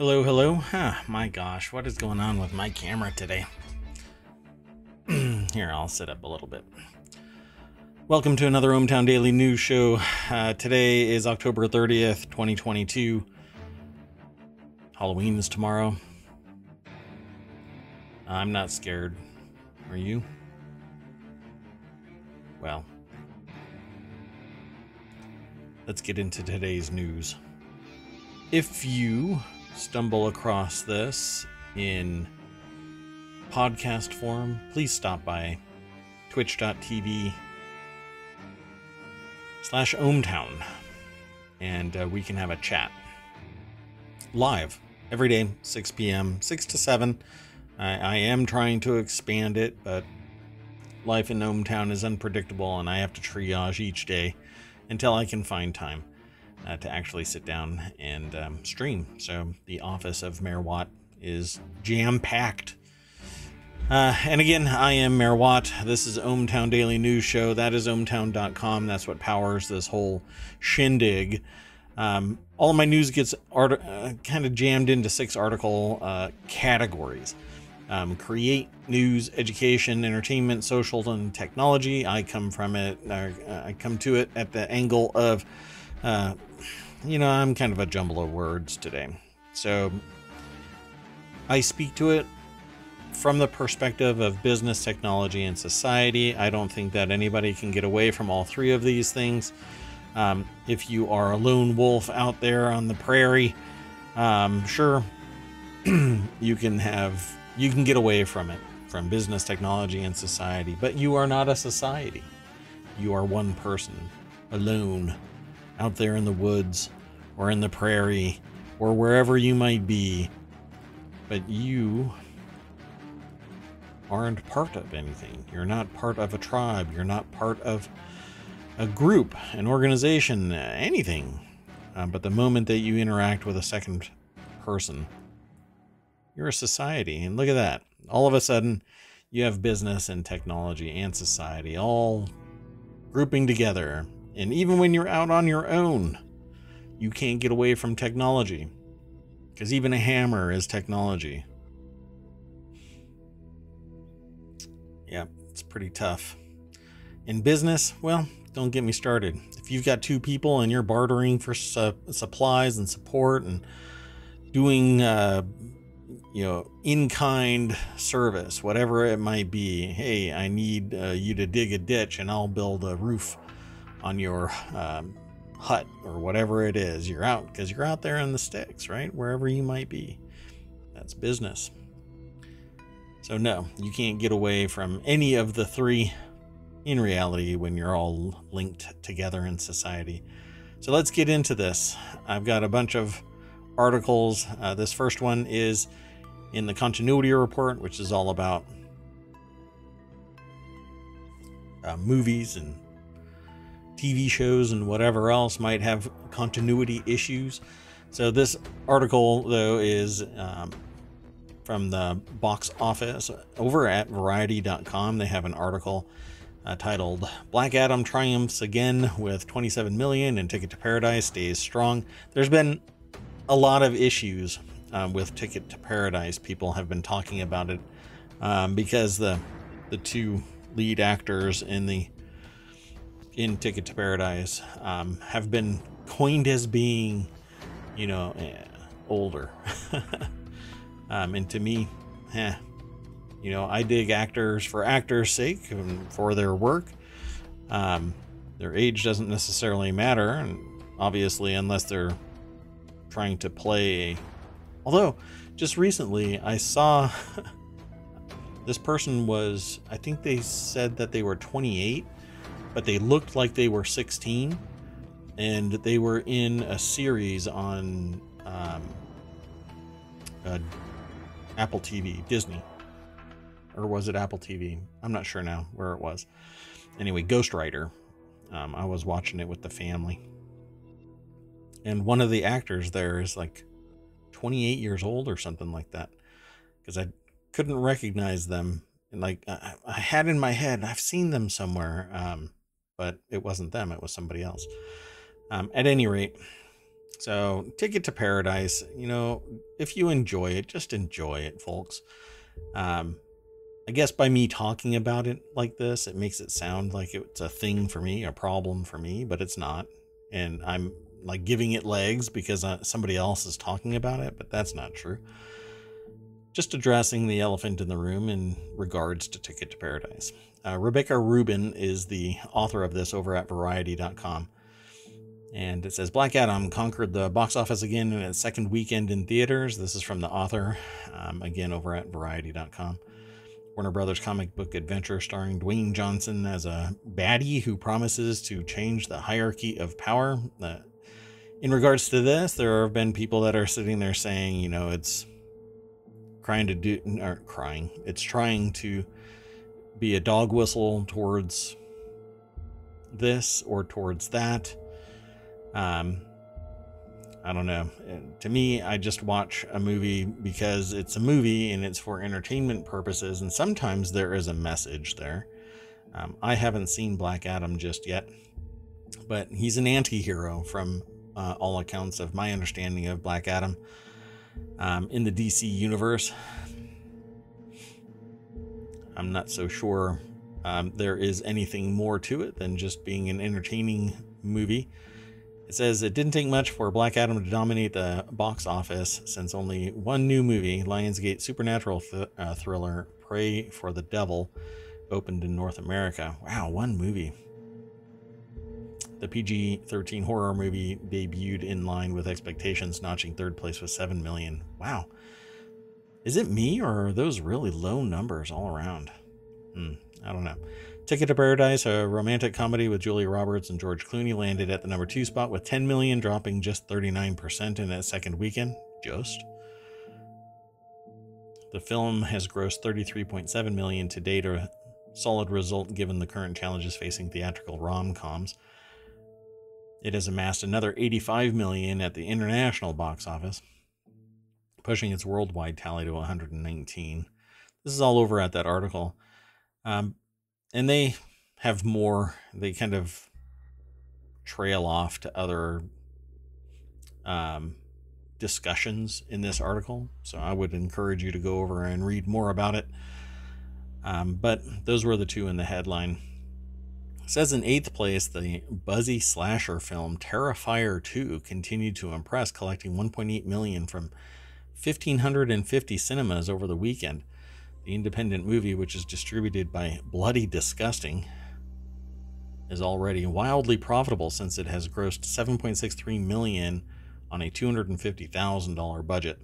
Hello, hello. Ah, my gosh, what is going on with my camera today? Here, I'll sit up a little bit. Welcome to another ohmTown Daily News Show. Uh, today is October 30th, 2022. Halloween is tomorrow. I'm not scared. Are you? Well, let's get into today's news. If you stumble across this in podcast form, please stop by twitch.tv slash ohmtown and uh, we can have a chat. Live every day 6 p.m 6 to 7 I, I am trying to expand it but life in ohmtown is unpredictable and i have to triage each day until i can find time uh, to actually sit down and um, stream. So the office of Mayor Watt is jam packed. Uh, and again, I am Mayor Watt. This is ohmTown Daily News Show. That is ohmtown.com. That's what powers this whole shindig. Um, all my news gets art- uh, kind of jammed into six article uh, categories. Um, create news, education, entertainment, social, and technology. I come from it. Uh, I come to it at the angle of uh, you know, I'm kind of a jumble of words today. So I speak to it from the perspective of business, technology, and society. I don't think that anybody can get away from all three of these things. Um, if you are a lone wolf out there on the prairie, um, sure, you can have you can get away from it from business, technology, and society, but you are not a society. You are one person alone out there in the woods or in the prairie or wherever you might be, but you aren't part of anything. You're not part of a tribe. You're not part of a group, an organization, anything. Uh, but the moment that you interact with a second person, you're a society. And look at that. All of a sudden, you have business and technology and society all grouping together and even when you're out on your own, you can't get away from technology. Because even a hammer is technology. Yeah, it's pretty tough. In business, well, don't get me started. If you've got two people and you're bartering for su- supplies and support and doing, uh, you know, in kind service, whatever it might be, hey, I need uh, you to dig a ditch and I'll build a roof on your um, hut or whatever it is you're out because you're out there in the sticks, right? Wherever you might be. That's business. So, no, you can't get away from any of the three in reality when you're all linked together in society. So, let's get into this. I've got a bunch of articles. Uh, this first one is in the continuity report, which is all about uh, movies and TV shows and whatever else might have continuity issues. So, this article, though, is um, from the box office over at Variety.com. They have an article uh, titled Black Adam Triumphs Again with 27 million and Ticket to Paradise Stays Strong. There's been a lot of issues um, with Ticket to Paradise. People have been talking about it um, because the the two lead actors in the in Ticket to Paradise um, have been coined as being, you know, eh, older. um, and to me, eh, you know, I dig actors for actors' sake and for their work. Um, their age doesn't necessarily matter, and obviously, unless they're trying to play. Although, just recently, I saw this person was, I think they said that they were 28 but they looked like they were 16 and they were in a series on um, uh, Apple TV, Disney. Or was it Apple TV? I'm not sure now where it was. Anyway, Ghost Rider. Um, I was watching it with the family. And one of the actors there is like 28 years old or something like that. Because I couldn't recognize them. And like I, I, had in my head, I've seen them somewhere. Um, but it wasn't them, it was somebody else. Um, at any rate, So, Ticket to Paradise, you know, if you enjoy it, just enjoy it, folks. Um, I guess by me talking about it like this, it makes it sound like it's a thing for me, a problem for me, but it's not. And I'm like giving it legs because uh, somebody else is talking about it, but that's not true. Just addressing the elephant in the room in regards to Ticket to Paradise. Uh, Rebecca Rubin is the author of this over at Variety.com. And it says Black Adam conquered the box office again in its second weekend in theaters. This is from the author, um, again over at Variety.com. Warner Brothers comic book adventure starring Dwayne Johnson as a baddie who promises to change the hierarchy of power. Uh, in regards to this, there have been people that are sitting there saying, you know, it's crying to do, or crying, it's trying to be a dog whistle towards this or towards that. Um, I don't know. To me, I just watch a movie because it's a movie and it's for entertainment purposes, and sometimes there is a message there. Um, I haven't seen Black Adam just yet, but he's an anti hero from uh, all accounts of my understanding of Black Adam um, in the DC universe. I'm not so sure um, there is anything more to it than just being an entertaining movie. It says it didn't take much for Black Adam to dominate the box office since only one new movie, Lionsgate supernatural th- uh, thriller Prey for the Devil, opened in North America. Wow, one movie. The PG 13 horror movie debuted in line with expectations, notching third place with 7 million. Wow. Is it me or are those really low numbers all around? Hmm, I don't know. Ticket to Paradise, a romantic comedy with Julia Roberts and George Clooney, landed at the number two spot with 10 million, dropping just 39% in its second weekend. Just. The film has grossed 33.7 million to date, a solid result given the current challenges facing theatrical rom-coms. It has amassed another 85 million at the international box office, pushing its worldwide tally to 119. This is all over at that article. Um, and they have more they kind of trail off to other um, discussions in this article so i would encourage you to go over and read more about it um, but those were the two in the headline it says in eighth place the buzzy slasher film terrifier 2 continued to impress collecting 1.8 million from 1550 cinemas over the weekend the independent movie, which is distributed by Bloody Disgusting, is already wildly profitable since it has grossed 7.63 million on a $250,000 budget.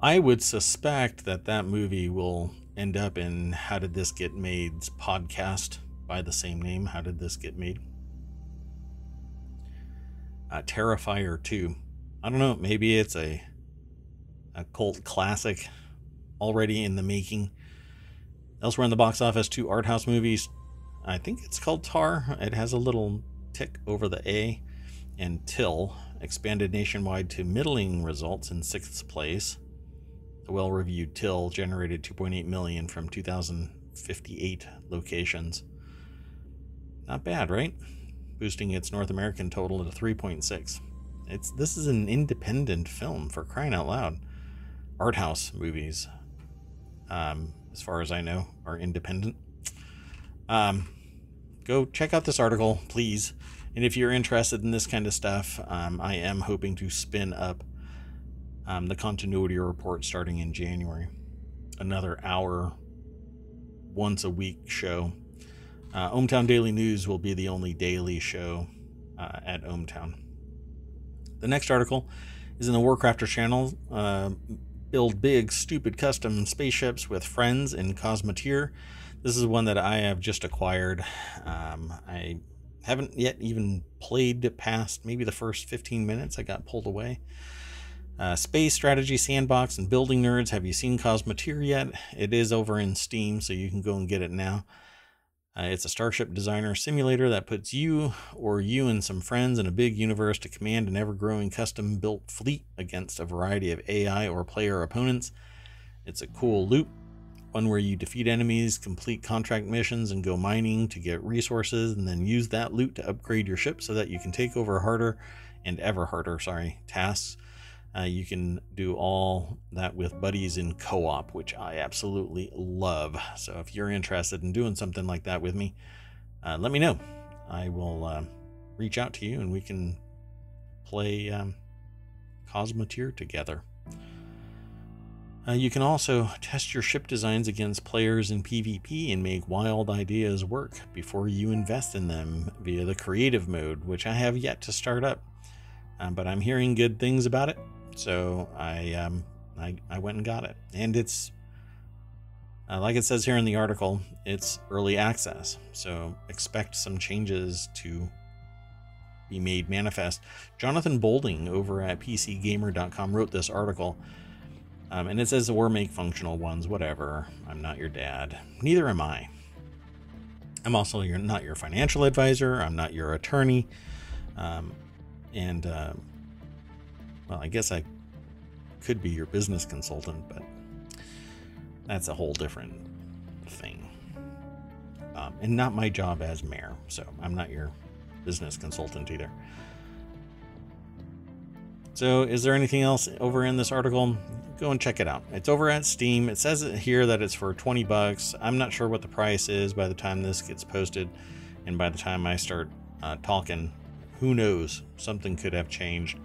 I would suspect that that movie will end up in How Did This Get Made's podcast by the same name. How Did This Get Made? Uh, Terrifier 2. I don't know, maybe it's a a cult classic already in the making. Elsewhere in the box office, two art house movies. I think it's called Tar. It has a little tick over the A. And Till expanded nationwide to middling results in sixth place. The well-reviewed Till generated 2.8 million from 2,058 locations. Not bad, right? Boosting its North American total to 3.6. It's this is an independent film for crying out loud. Art house movies um, as far as I know, are independent. Um, go check out this article, please. And if you're interested in this kind of stuff, um, I am hoping to spin up um, the continuity report starting in January. Another hour, once a week show. Uh, ohmTown Daily News will be the only daily show uh, at ohmTown. The next article is in the Warcrafter channel. Uh, build big, stupid custom spaceships with friends in Cosmoteer. This is one that I have just acquired. Um, I haven't yet even played past maybe the first 15 minutes. I got pulled away. Uh, Space Strategy Sandbox and Building Nerds. Have you seen Cosmoteer yet? It is over in Steam, so you can go and get it now. Uh, it's a Starship Designer simulator that puts you or you and some friends in a big universe to command an ever growing custom built fleet against a variety of AI or player opponents. It's a cool loop. one where you defeat enemies, complete contract missions, and go mining to get resources, and then use that loot to upgrade your ship so that you can take over harder and ever harder, sorry, tasks. Uh, you can do all that with buddies in co op, which I absolutely love. So if you're interested in doing something like that with me, uh, let me know. I will uh, reach out to you and we can play um, Cosmoteer together. Uh, you can also test your ship designs against players in PvP and make wild ideas work before you invest in them via the creative mode, which I have yet to start up. Um, but I'm hearing good things about it, so I um, I, I went and got it, and it's uh, like it says here in the article, it's early access, so expect some changes to be made manifest. Jonathan Bolding over at PCGamer.com wrote this article um, and it says or make functional ones, whatever. I'm not your dad. Neither am I. I'm also your, not your financial advisor. I'm not your attorney. Um, and, uh, well, I guess I could be your business consultant, but that's a whole different thing. Um, and not my job as mayor. So I'm not your business consultant either. So, is there anything else over in this article? Go and check it out. It's over at Steam. It says here that it's for 20 bucks. I'm not sure what the price is by the time this gets posted, and by the time I start uh, talking, who knows? Something could have changed.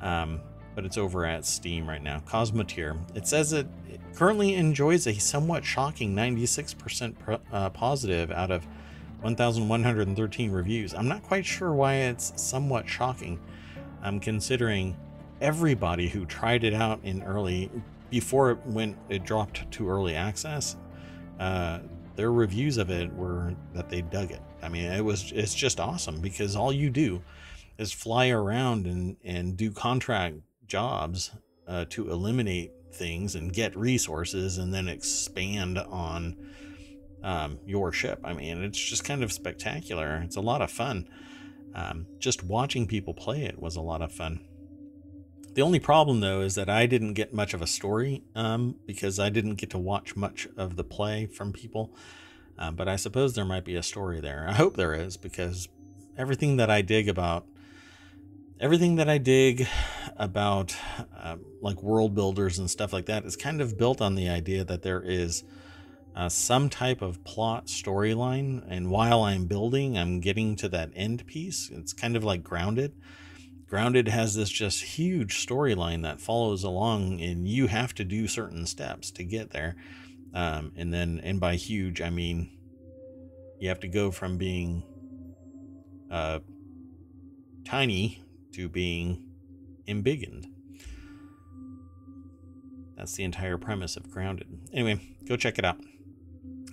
Um, but it's over at Steam right now. Cosmoteer. It says it currently enjoys a somewhat shocking 96% pro, uh, positive out of 1,113 reviews. I'm not quite sure why it's somewhat shocking. I'm considering everybody who tried it out in early before it went it dropped to early access. Uh, their reviews of it were that they dug it. I mean, it was it's just awesome because all you do is fly around and and do contract jobs uh, to eliminate things and get resources and then expand on um, your ship. I mean, it's just kind of spectacular. It's a lot of fun. Um, just watching people play it was a lot of fun. The only problem, though, is that I didn't get much of a story um, because I didn't get to watch much of the play from people. Uh, but I suppose there might be a story there. I hope there is because everything that I dig about, everything that I dig about, uh, like world builders and stuff like that, is kind of built on the idea that there is uh, some type of plot storyline. And while I'm building, I'm getting to that end piece. It's kind of like grounded. Grounded has this just huge storyline that follows along, and you have to do certain steps to get there. Um, and then, and by huge, I mean you have to go from being uh, tiny to being embiggened. That's the entire premise of Grounded. Anyway, go check it out.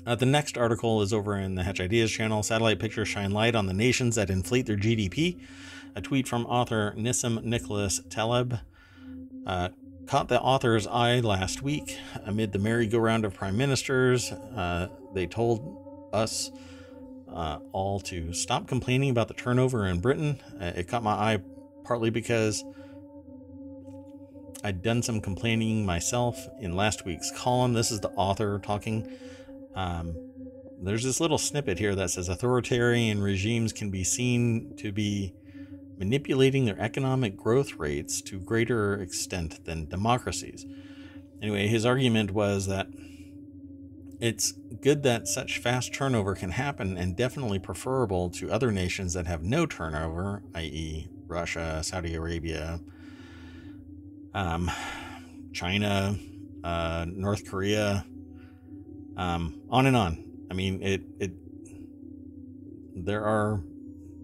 Uh, the next article is over in the Hatch Ideas channel. Satellite pictures shine light on the nations that inflate their GDP. A tweet from author Nassim Nicholas Taleb uh, caught the author's eye last week amid the merry-go-round of prime ministers. Uh, they told us uh, all to stop complaining about the turnover in Britain. Uh, it caught my eye partly because I'd done some complaining myself in last week's column. This is the author talking. Um, there's this little snippet here that says authoritarian regimes can be seen to be manipulating their economic growth rates to greater extent than democracies. Anyway, his argument was that it's good that such fast turnover can happen and definitely preferable to other nations that have no turnover, i.e., Russia, Saudi Arabia, um, China, uh, North Korea, um, on and on. I mean, it it there are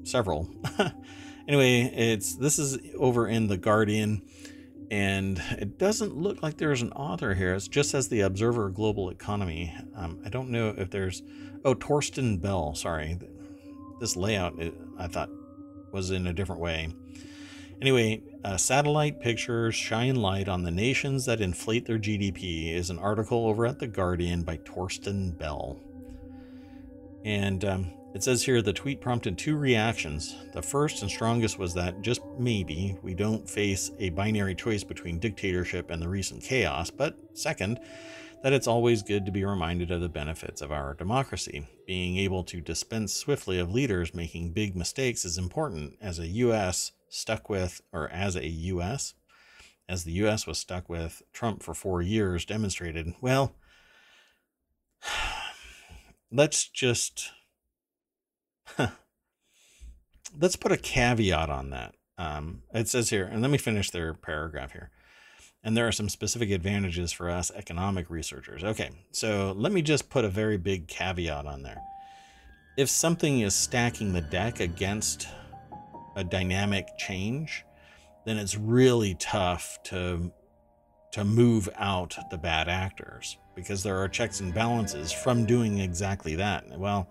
several. anyway, it's this is over in the Guardian, and it doesn't look like there's an author here. It's just as the Observer Global Economy. Um, I don't know if there's oh Torsten Bell. Sorry, this layout I thought was in a different way. Anyway, uh, Satellite Pictures Shine Light on the Nations That Inflate Their GDP is an article over at The Guardian by Torsten Bell. And um, it says here the tweet prompted two reactions. The first and strongest was that just maybe we don't face a binary choice between dictatorship and the recent chaos. But second, that it's always good to be reminded of the benefits of our democracy. Being able to dispense swiftly of leaders making big mistakes is important as a U.S. stuck with, or as a U.S., as the U.S. was stuck with Trump for four years, demonstrated. Well, let's just let's put a caveat on that. Um, it says here, and let me finish their paragraph here. And there are some specific advantages for us economic researchers. Okay, so let me just put a very big caveat on there. If something is stacking the deck against a dynamic change, then it's really tough to to move out the bad actors because there are checks and balances from doing exactly that. Well,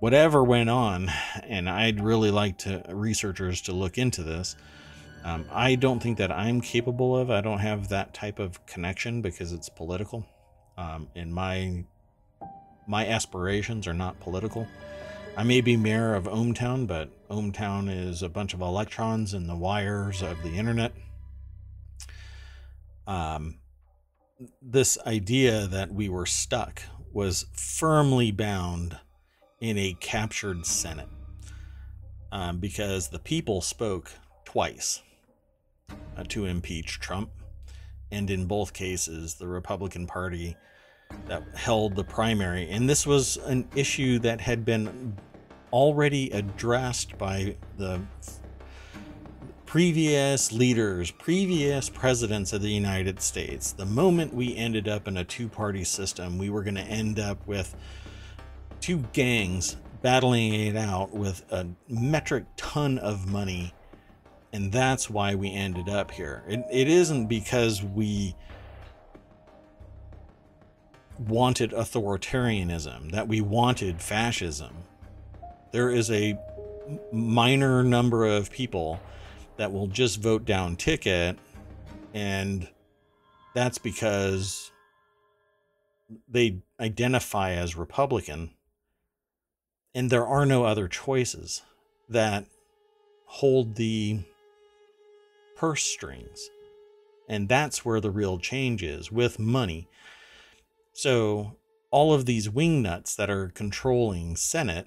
whatever went on, and I'd really like to researchers to look into this. Um, I don't think that I'm capable of. I don't have that type of connection because it's political, um, and my my aspirations are not political. I may be mayor of ohmTown, but ohmTown is a bunch of electrons in the wires of the internet. Um, this idea that we were stuck was firmly bound in a captured Senate um, because the people spoke twice uh, to impeach Trump. And in both cases, the Republican Party that held the primary. And this was an issue that had been already addressed by the previous leaders, previous presidents of the United States. The moment we ended up in a two party system, we were going to end up with two gangs battling it out with a metric ton of money. And that's why we ended up here. It, it isn't because we wanted authoritarianism, that we wanted fascism. There is a minor number of people that will just vote down ticket, and that's because they identify as Republican and there are no other choices that hold the purse strings. And that's where the real change is with money. So, all of these wingnuts that are controlling Senate,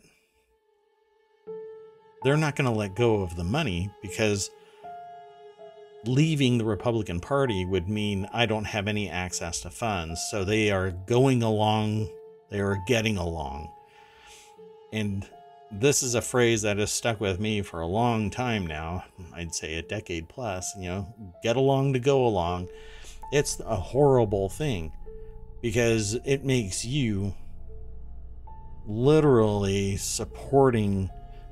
they're not going to let go of the money because leaving the Republican Party would mean I don't have any access to funds. So, they are going along, they are getting along and this is a phrase that has stuck with me for a long time now. I'd say a decade plus. You know, get along to go along. It's a horrible thing because it makes you literally supporting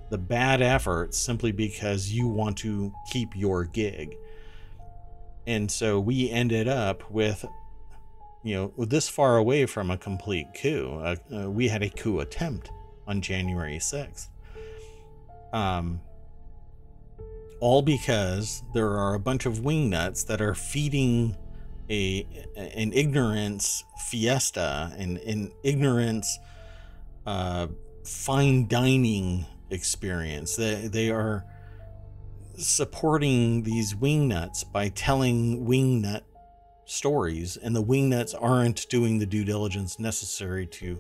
the bad effort simply because you want to keep your gig. And so we ended up with, you know, this far away from a complete coup. Uh, uh, we had a coup attempt on January 6th. Um, all because there are a bunch of wingnuts that are feeding a an ignorance fiesta and an ignorance uh, fine dining experience. They they are supporting these wingnuts by telling wingnut stories, and the wingnuts aren't doing the due diligence necessary to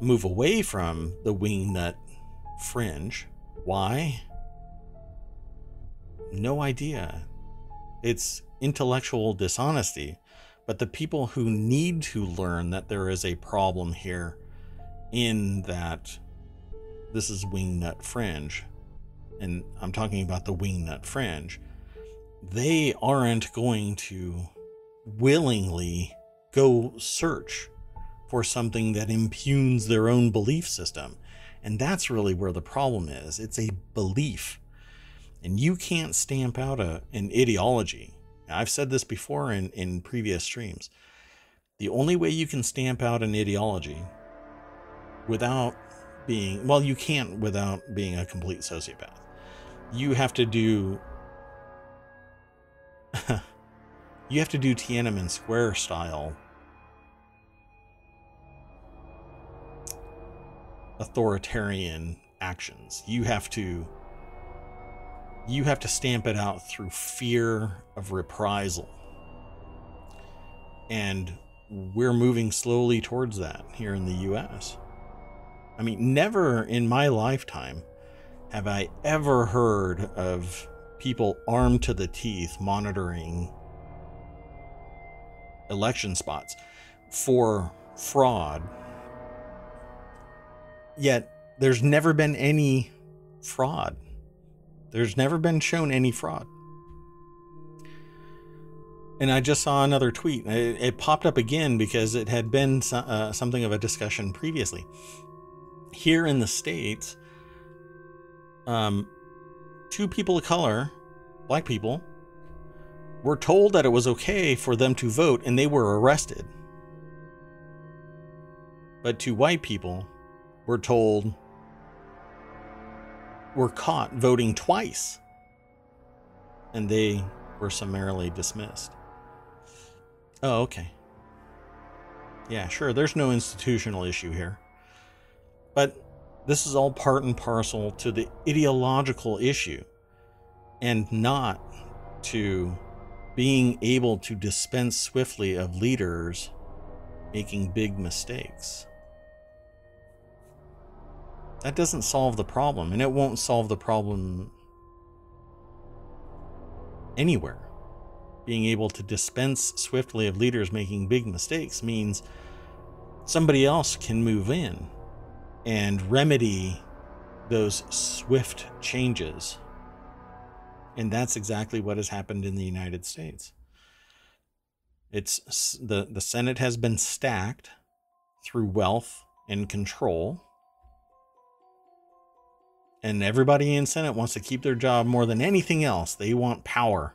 move away from the wingnut fringe. Why? No idea. It's intellectual dishonesty. But the people who need to learn that there is a problem here in that this is wingnut fringe, and I'm talking about the wingnut fringe, they aren't going to willingly go search for something that impugns their own belief system. And that's really where the problem is. It's a belief. And you can't stamp out a, an ideology. I've said this before in, in previous streams. The only way you can stamp out an ideology without being, well, you can't without being a complete sociopath. You have to do, you have to do Tiananmen Square style authoritarian actions. You have to you have to stamp it out through fear of reprisal. And we're moving slowly towards that here in the US. I mean, never in my lifetime have I ever heard of people armed to the teeth monitoring election spots for fraud. Yet there's never been any fraud. There's never been shown any fraud. And I just saw another tweet. It, it popped up again because it had been so, uh, something of a discussion previously. Here in the States, um, two people of color, black people, were told that it was okay for them to vote and they were arrested. But two white people were told, were caught voting twice and they were summarily dismissed. Oh, okay. Yeah, sure, there's no institutional issue here. But this is all part and parcel to the ideological issue and not to being able to dispense swiftly of leaders making big mistakes. That doesn't solve the problem, and it won't solve the problem anywhere. Being able to dispense swiftly of leaders making big mistakes means somebody else can move in and remedy those swift changes. And that's exactly what has happened in the United States. It's the, the Senate has been stacked through wealth and control. And everybody in Senate wants to keep their job more than anything else. They want power.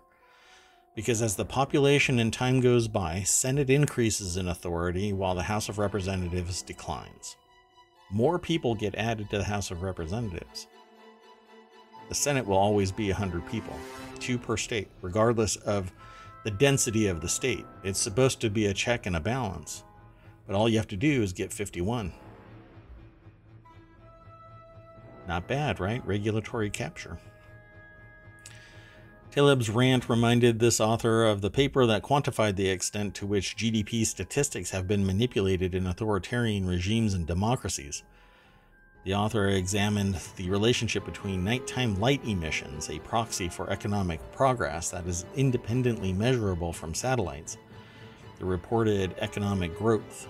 Because as the population and time goes by, Senate increases in authority while the House of Representatives declines more people get added to the House of Representatives. The Senate will always be 100 people, two per state, regardless of the density of the state. It's supposed to be a check and a balance, but all you have to do is get 51. Not bad, right? Regulatory capture. Taleb's rant reminded this author of the paper that quantified the extent to which GDP statistics have been manipulated in authoritarian regimes and democracies. The author examined the relationship between nighttime light emissions, a proxy for economic progress that is independently measurable from satellites, the reported economic growth.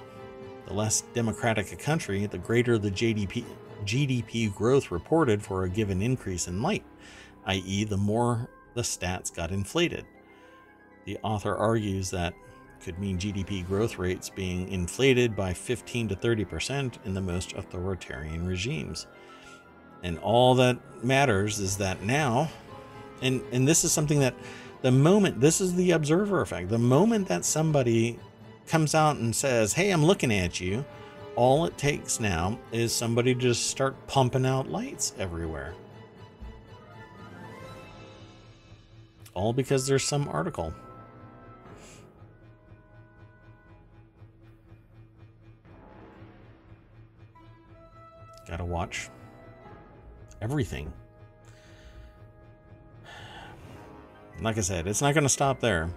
The less democratic a country, the greater the GDP, GDP growth reported for a given increase in light, i.e., the more the stats got inflated. The author argues that could mean GDP growth rates being inflated by 15 to 30% in the most authoritarian regimes. And all that matters is that now, and, and this is something that the moment, this is the observer effect, the moment that somebody comes out and says, Hey, I'm looking at you, all it takes now is somebody to just start pumping out lights everywhere. all because there's some article. Gotta watch everything. Like I said, it's not going to stop there.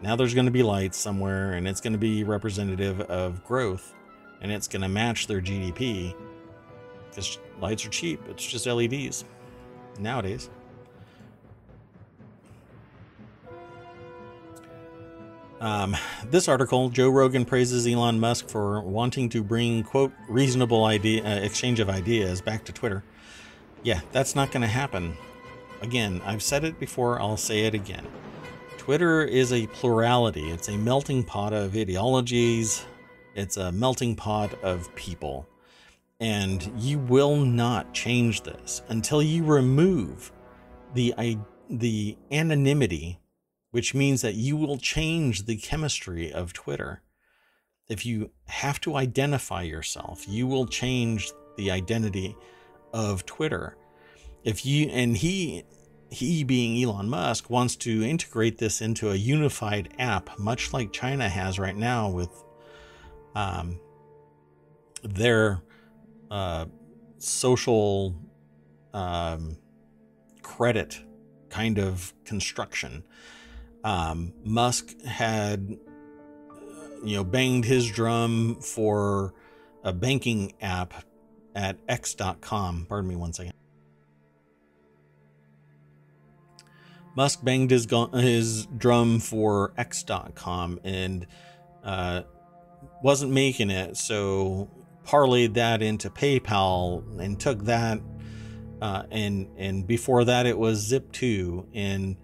Now there's going to be lights somewhere, and it's going to be representative of growth, and it's going to match their GDP. Because lights are cheap, it's just LEDs nowadays. Um, this article, Joe Rogan praises Elon Musk for wanting to bring quote reasonable idea uh, exchange of ideas back to Twitter. Yeah, that's not going to happen. Again, I've said it before, I'll say it again. Twitter is a plurality. It's a melting pot of ideologies. It's a melting pot of people. And you will not change this until you remove the the anonymity which means that you will change the chemistry of Twitter. If you have to identify yourself, you will change the identity of Twitter. If you and he he being Elon Musk wants to integrate this into a unified app, much like China has right now with um, their uh, social um, credit kind of construction um, Musk had you know, banged his drum for a banking app at x.com. Pardon me one second. Musk banged his his drum for X.com and uh, wasn't making it, so parlayed that into PayPal and took that. Uh, and and before that, it was Zip2. And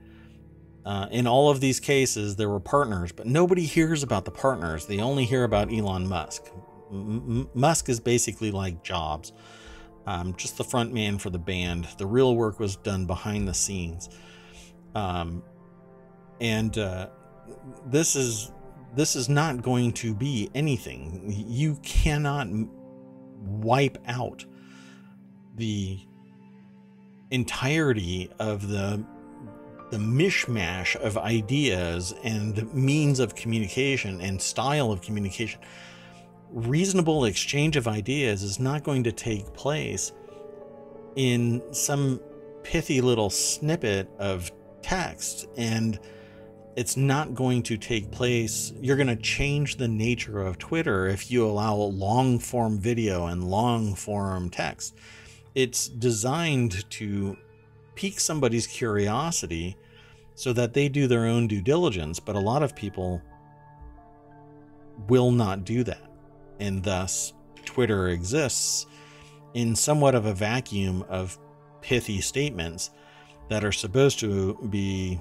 uh, in all of these cases, there were partners, but nobody hears about the partners. They only hear about Elon Musk. M- Musk is basically like Jobs, um, just the front man for the band. The real work was done behind the scenes. Um, and uh, this is this is not going to be anything. You cannot wipe out the entirety of the the mishmash of ideas and means of communication and style of communication. Reasonable exchange of ideas is not going to take place in some pithy little snippet of text and it's not going to take place. You're going to change the nature of Twitter if you allow long form video and long form text. It's designed to pique somebody's curiosity so that they do their own due diligence, but a lot of people will not do that. And thus, Twitter exists in somewhat of a vacuum of pithy statements that are supposed to be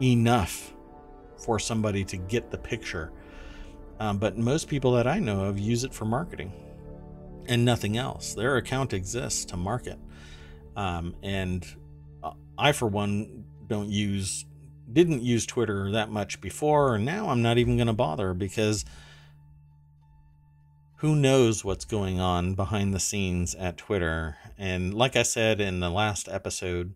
enough for somebody to get the picture. Um, but most people that I know of use it for marketing and nothing else. Their account exists to market. Um, and I, for one, don't use, didn't use Twitter that much before. And now I'm not even going to bother because who knows what's going on behind the scenes at Twitter. And like I said in the last episode,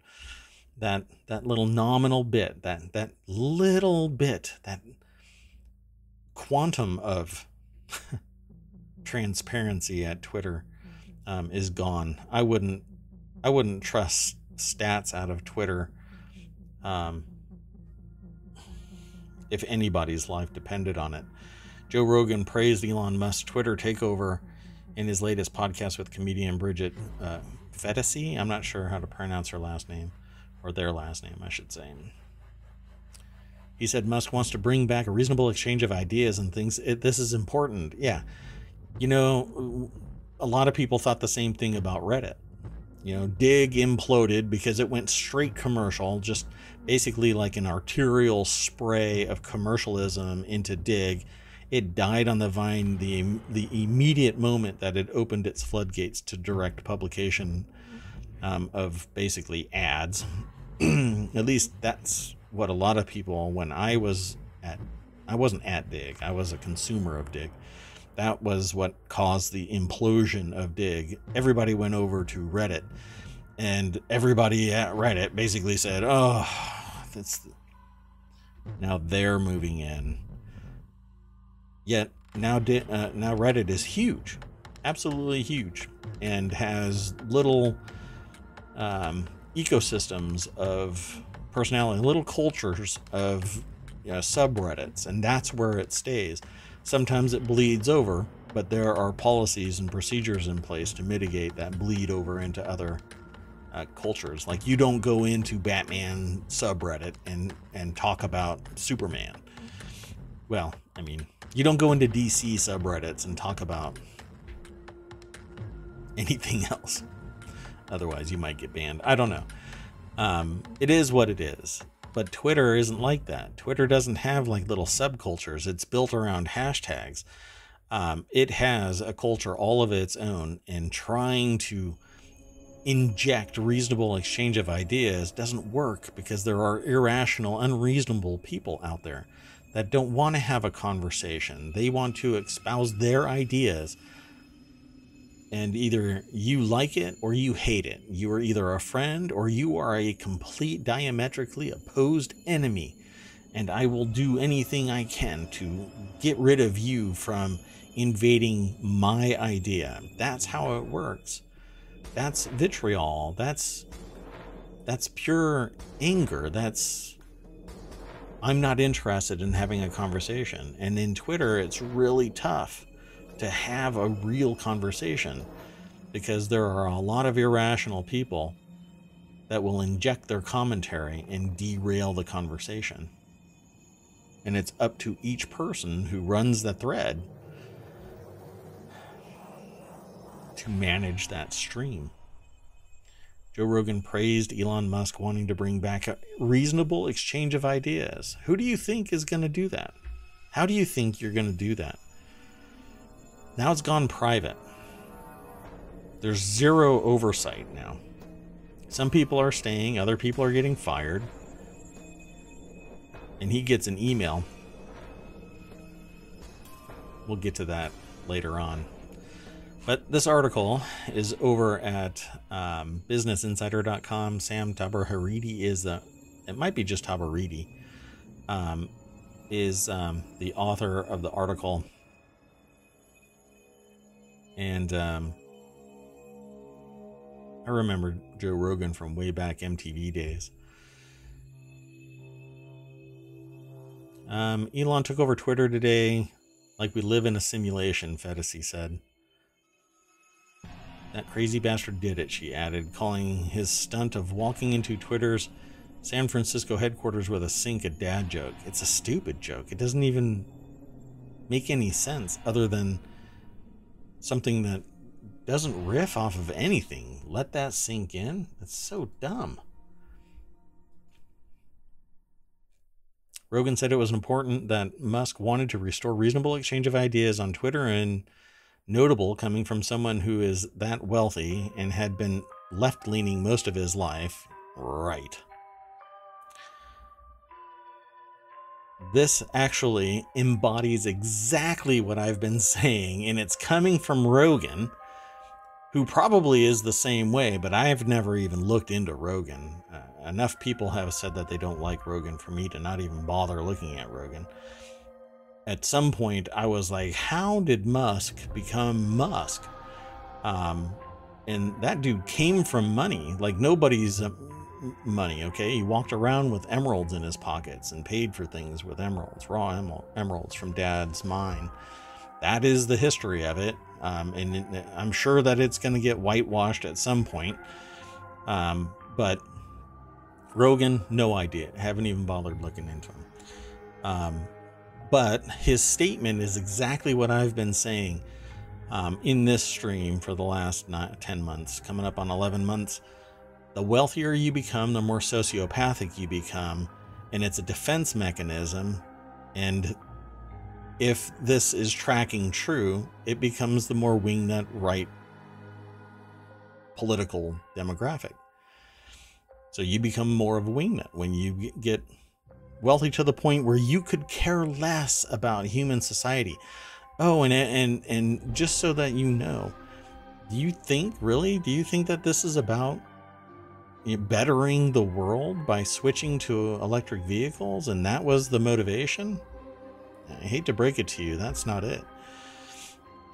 that that little nominal bit, that that little bit, that quantum of transparency at Twitter um, is gone. I wouldn't I wouldn't trust stats out of Twitter um, if anybody's life depended on it. Joe Rogan praised Elon Musk's Twitter takeover in his latest podcast with comedian Bridget uh, Phetasy. I'm not sure how to pronounce her last name or their last name, I should say. He said Musk wants to bring back a reasonable exchange of ideas and things. It, this is important. Yeah. You know, a lot of people thought the same thing about Reddit. You know, Digg imploded because it went straight commercial, just basically like an arterial spray of commercialism into Digg. It died on the vine the the immediate moment that it opened its floodgates to direct publication um, of basically ads. at least that's what a lot of people when I was at I wasn't at Digg, I was a consumer of Digg. That was what caused the implosion of Digg. Everybody went over to Reddit and everybody at Reddit basically said, "Oh, that's now they're moving in." Yet now uh, now Reddit is huge. Absolutely huge and has little um, ecosystems of personality, little cultures of you know, subreddits, and that's where it stays. Sometimes it bleeds over, but there are policies and procedures in place to mitigate that bleed over into other uh, cultures. Like you don't go into Batman subreddit and and talk about Superman. Well, I mean, you don't go into DC subreddits and talk about anything else. Otherwise, you might get banned. I don't know. Um, it is what it is. But Twitter isn't like that. Twitter doesn't have like little subcultures. It's built around hashtags. Um, it has a culture all of its own, and trying to inject reasonable exchange of ideas doesn't work because there are irrational, unreasonable people out there that don't want to have a conversation. They want to espouse their ideas and either you like it or you hate it. You are either a friend or you are a complete diametrically opposed enemy. And I will do anything I can to get rid of you from invading my idea. That's how it works. That's vitriol. That's that's pure anger. That's I'm not interested in having a conversation. And in Twitter, it's really tough to have a real conversation because there are a lot of irrational people that will inject their commentary and derail the conversation. And it's up to each person who runs the thread to manage that stream. Joe Rogan praised Elon Musk wanting to bring back a reasonable exchange of ideas. Who do you think is going to do that? How do you think you're going to do that? Now it's gone private. There's zero oversight now. Some people are staying, other people are getting fired. And he gets an email. We'll get to that later on. But this article is over at um, BusinessInsider.com. Sam Tabarharidi is the, it might be just Tabaridi, um, is um, the author of the article. And um, I remember Joe Rogan from way back MTV days. Um, Elon took over Twitter today like we live in a simulation, Fedesi said. That crazy bastard did it, she added, calling his stunt of walking into Twitter's San Francisco headquarters with a sink a dad joke. It's a stupid joke. It doesn't even make any sense other than something that doesn't riff off of anything. Let that sink in. That's so dumb. Rogan said it was important that Musk wanted to restore reasonable exchange of ideas on Twitter and notable coming from someone who is that wealthy and had been left leaning most of his life. Right. This actually embodies exactly what I've been saying, and it's coming from Rogan, who probably is the same way, but I've never even looked into Rogan. Uh, enough people have said that they don't like Rogan for me to not even bother looking at Rogan at some point I was like, how did Musk become Musk? Um, and that dude came from money, like nobody's money. Okay, he walked around with emeralds in his pockets and paid for things with emeralds, raw emeralds from Dad's mine. That is the history of it, um, and it, I'm sure that it's going to get whitewashed at some point. Um, but Rogan, no idea. Haven't even bothered looking into him. Um, but his statement is exactly what I've been saying um, in this stream for the last 10 months, coming up on 11 months. The wealthier you become, the more sociopathic you become, and it's a defense mechanism. And if this is tracking true, it becomes the more wingnut right political demographic. So you become more of a wingnut when you get wealthy to the point where you could care less about human society. Oh, and and and just so that you know, do you think really? Do you think that this is about bettering the world by switching to electric vehicles and that was the motivation? I hate to break it to you, that's not it.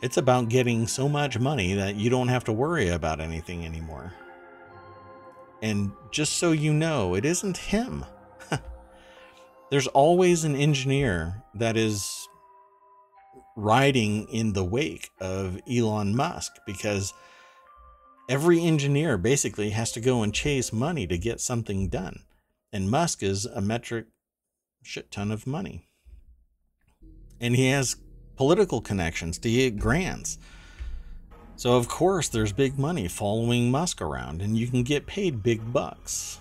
It's about getting so much money that you don't have to worry about anything anymore. And just so you know, it isn't him there's always an engineer that is riding in the wake of Elon Musk because every engineer basically has to go and chase money to get something done. And Musk is a metric shit ton of money. And he has political connections to get grants. So, of course, there's big money following Musk around, and you can get paid big bucks.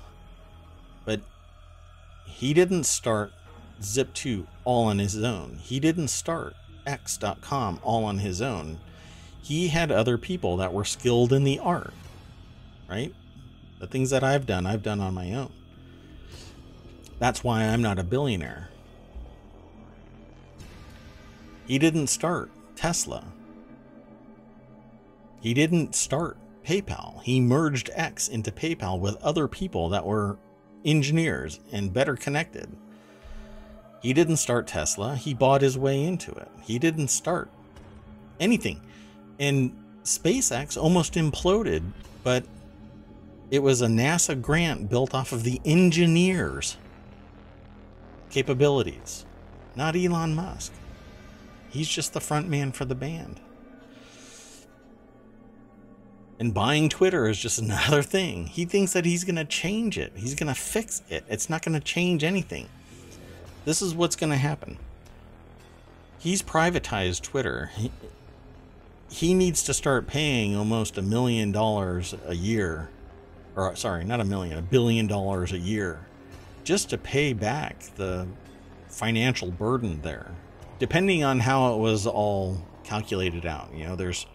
But he didn't start Zip2 all on his own. He didn't start X.com all on his own. He had other people that were skilled in the art, right? The things that I've done, I've done on my own. That's why I'm not a billionaire. He didn't start Tesla. He didn't start PayPal. He merged X into PayPal with other people that were engineers, and better connected. He didn't start Tesla, he bought his way into it. He didn't start anything. And SpaceX almost imploded, but it was a NASA grant built off of the engineers capabilities, not Elon Musk. He's just the front man for the band. And buying Twitter is just another thing. He thinks that he's going to change it. He's going to fix it. It's not going to change anything. This is what's going to happen. He's privatized Twitter. He needs to start paying almost a million dollars a year. Or, sorry, not a million, a billion dollars a year just to pay back the financial burden there. Depending on how it was all calculated out. You know, there's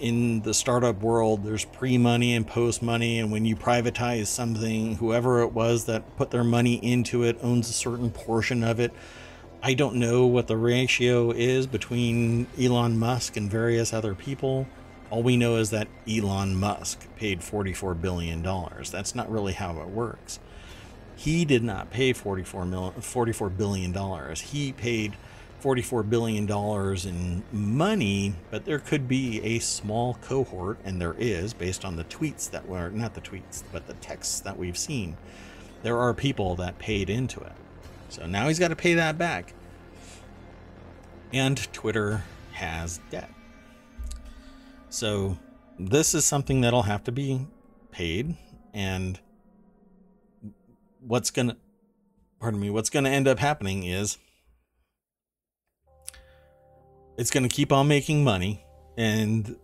in the startup world, there's pre money and post money. And when you privatize something, whoever it was that put their money into it owns a certain portion of it. I don't know what the ratio is between Elon Musk and various other people. All we know is that Elon Musk paid $44 billion. That's not really how it works. He did not pay $44, million, $44 billion. He paid $44 billion in money, but there could be a small cohort, and there is, based on the tweets that were not the tweets, but the texts that we've seen. There are people that paid into it. So now he's got to pay that back. And Twitter has debt. So this is something that'll have to be paid. And what's going to, pardon me, what's going to end up happening is it's going to keep on making money and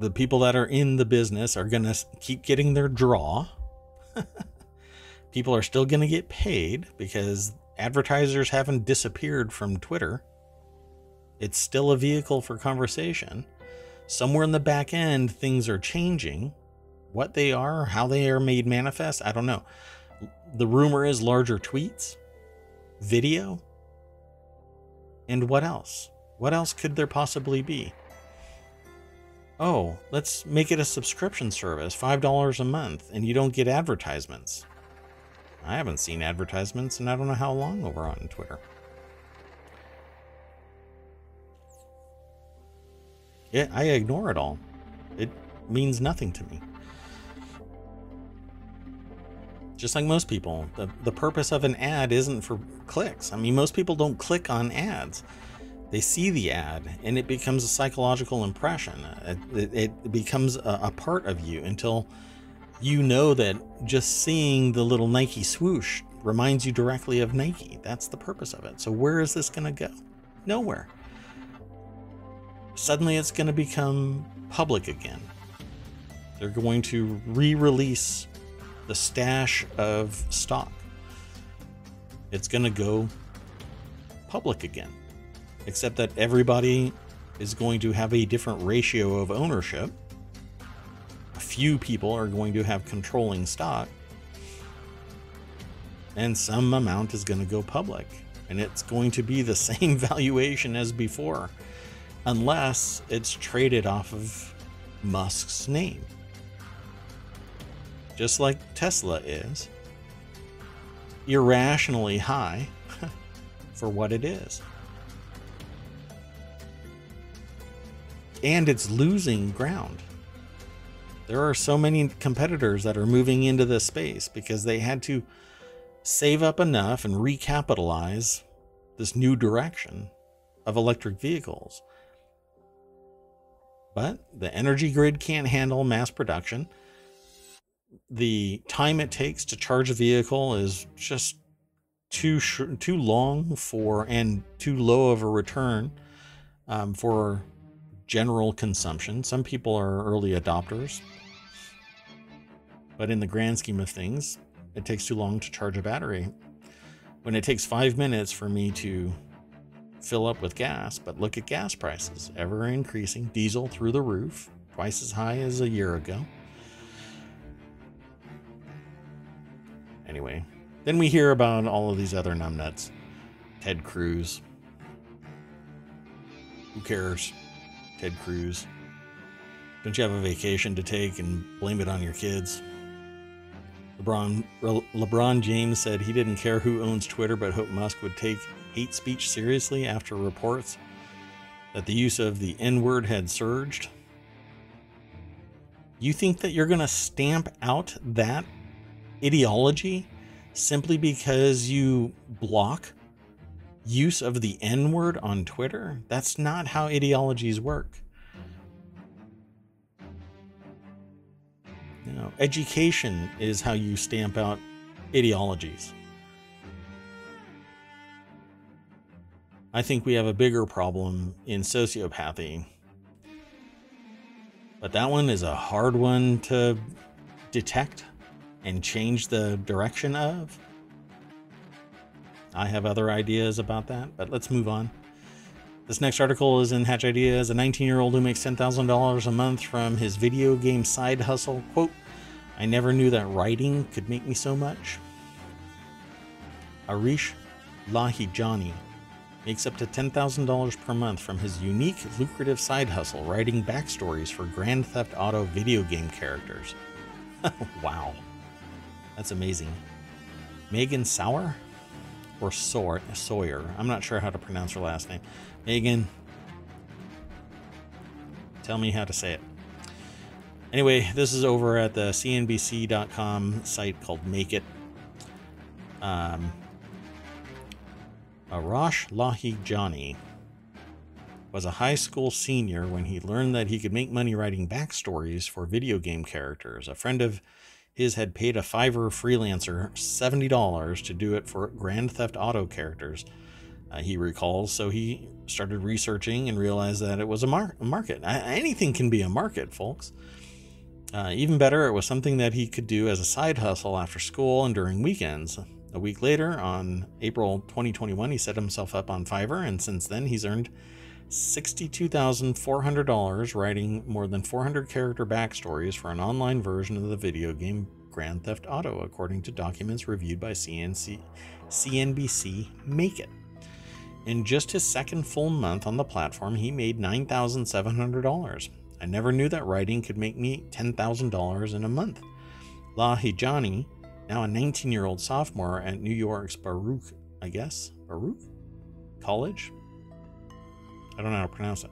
the people that are in the business are going to keep getting their draw people are still going to get paid because advertisers haven't disappeared from twitter. It's still a vehicle for conversation. Somewhere in the back end things are changing. What they are how they are made manifest i don't know. The rumor is larger tweets video and what else? What else could there possibly be? Oh, let's make it a subscription service, $5 a month, and you don't get advertisements. I haven't seen advertisements and I don't know how long over on Twitter. I ignore it all. It means nothing to me. Just like most people, the, the purpose of an ad isn't for clicks. I mean, most people don't click on ads they see the ad and it becomes a psychological impression. Uh, it, it becomes a, a, part of you until you know that just seeing the little Nike swoosh reminds you directly of Nike. That's the purpose of it. So, where is this going to go? Nowhere. Suddenly, it's going to become public again. They're going to re release the stash of stock. It's going to go public again except that everybody is going to have a different ratio of ownership. A few people are going to have controlling stock, and some amount is going to go public. And it's going to be the same valuation as before, unless it's traded off of Musk's name. Just like Tesla is irrationally high for what it is. and it's losing ground. There are so many competitors that are moving into this space because they had to save up enough and recapitalize this new direction of electric vehicles. But the energy grid can't handle mass production. The time it takes to charge a vehicle is just too sh- too long for and too low of a return um, for general consumption. Some people are early adopters, but in the grand scheme of things, it takes too long to charge a battery. When it takes five minutes for me to fill up with gas, but look at gas prices ever increasing, diesel through the roof, twice as high as a year ago. Anyway, then we hear about all of these other numbnuts. Ted Cruz. Who cares? Ted Cruz. Don't you have a vacation to take and blame it on your kids? LeBron, LeBron James said he didn't care who owns Twitter, but hoped Musk would take hate speech seriously after reports that the use of the N word had surged. You think that you're going to stamp out that ideology simply because you block use of the N word on Twitter. That's not how ideologies work. You know, education is how you stamp out ideologies. I think we have a bigger problem in sociopathy. But that one is a hard one to detect and change the direction of. I have other ideas about that, but let's move on. This next article is in Hatch Ideas. A 19 year old who makes $10,000 a month from his video game side hustle. Quote, I never knew that writing could make me so much. Arash Lahijani makes up to $10,000 per month from his unique, lucrative side hustle writing backstories for Grand Theft Auto video game characters. wow. That's amazing. Megan Sauer? Or Sawyer? I'm not sure how to pronounce her last name. Megan, tell me how to say it. Anyway, this is over at the CNBC.com site called Make It. Um, Arash Lahijani was a high school senior when he learned that he could make money writing backstories for video game characters. A friend of his had paid a Fiverr freelancer $70 to do it for Grand Theft Auto characters uh, he recalls. So he started researching and realized that it was a, mar- market. anything can be a market, folks. Uh, even better, it was something that he could do as a side hustle after school and during weekends. A week later, on April 2021, he set himself up on Fiverr, and since then, he's earned $62,400 writing more than 400 character backstories for an online version of the video game Grand Theft Auto, according to documents reviewed by CNC, CNBC Make It. In just his second full month on the platform, he made $9,700. I never knew that writing could make me $10,000 in a month. Lahijani, now a 19 year old sophomore at New York's Baruch, I guess, Baruch College? I don't know how to pronounce it.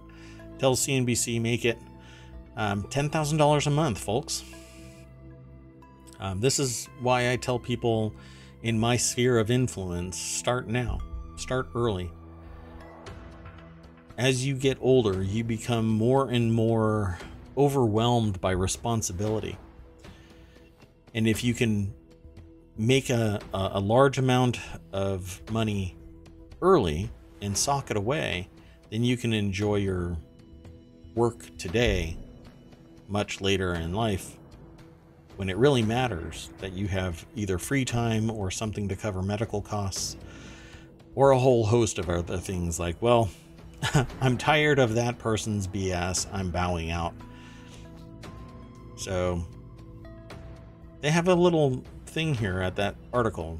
Tell CNBC make it um, $10,000 a month, folks. Um, this is why I tell people in my sphere of influence start now, start early as you get older, you become more and more overwhelmed by responsibility. And if you can make a, a, large amount of money early and sock it away, then you can enjoy your work today much later in life when it really matters that you have either free time or something to cover medical costs or a whole host of other things like, well, I'm tired of that person's BS. I'm bowing out. So they have a little thing here at that article.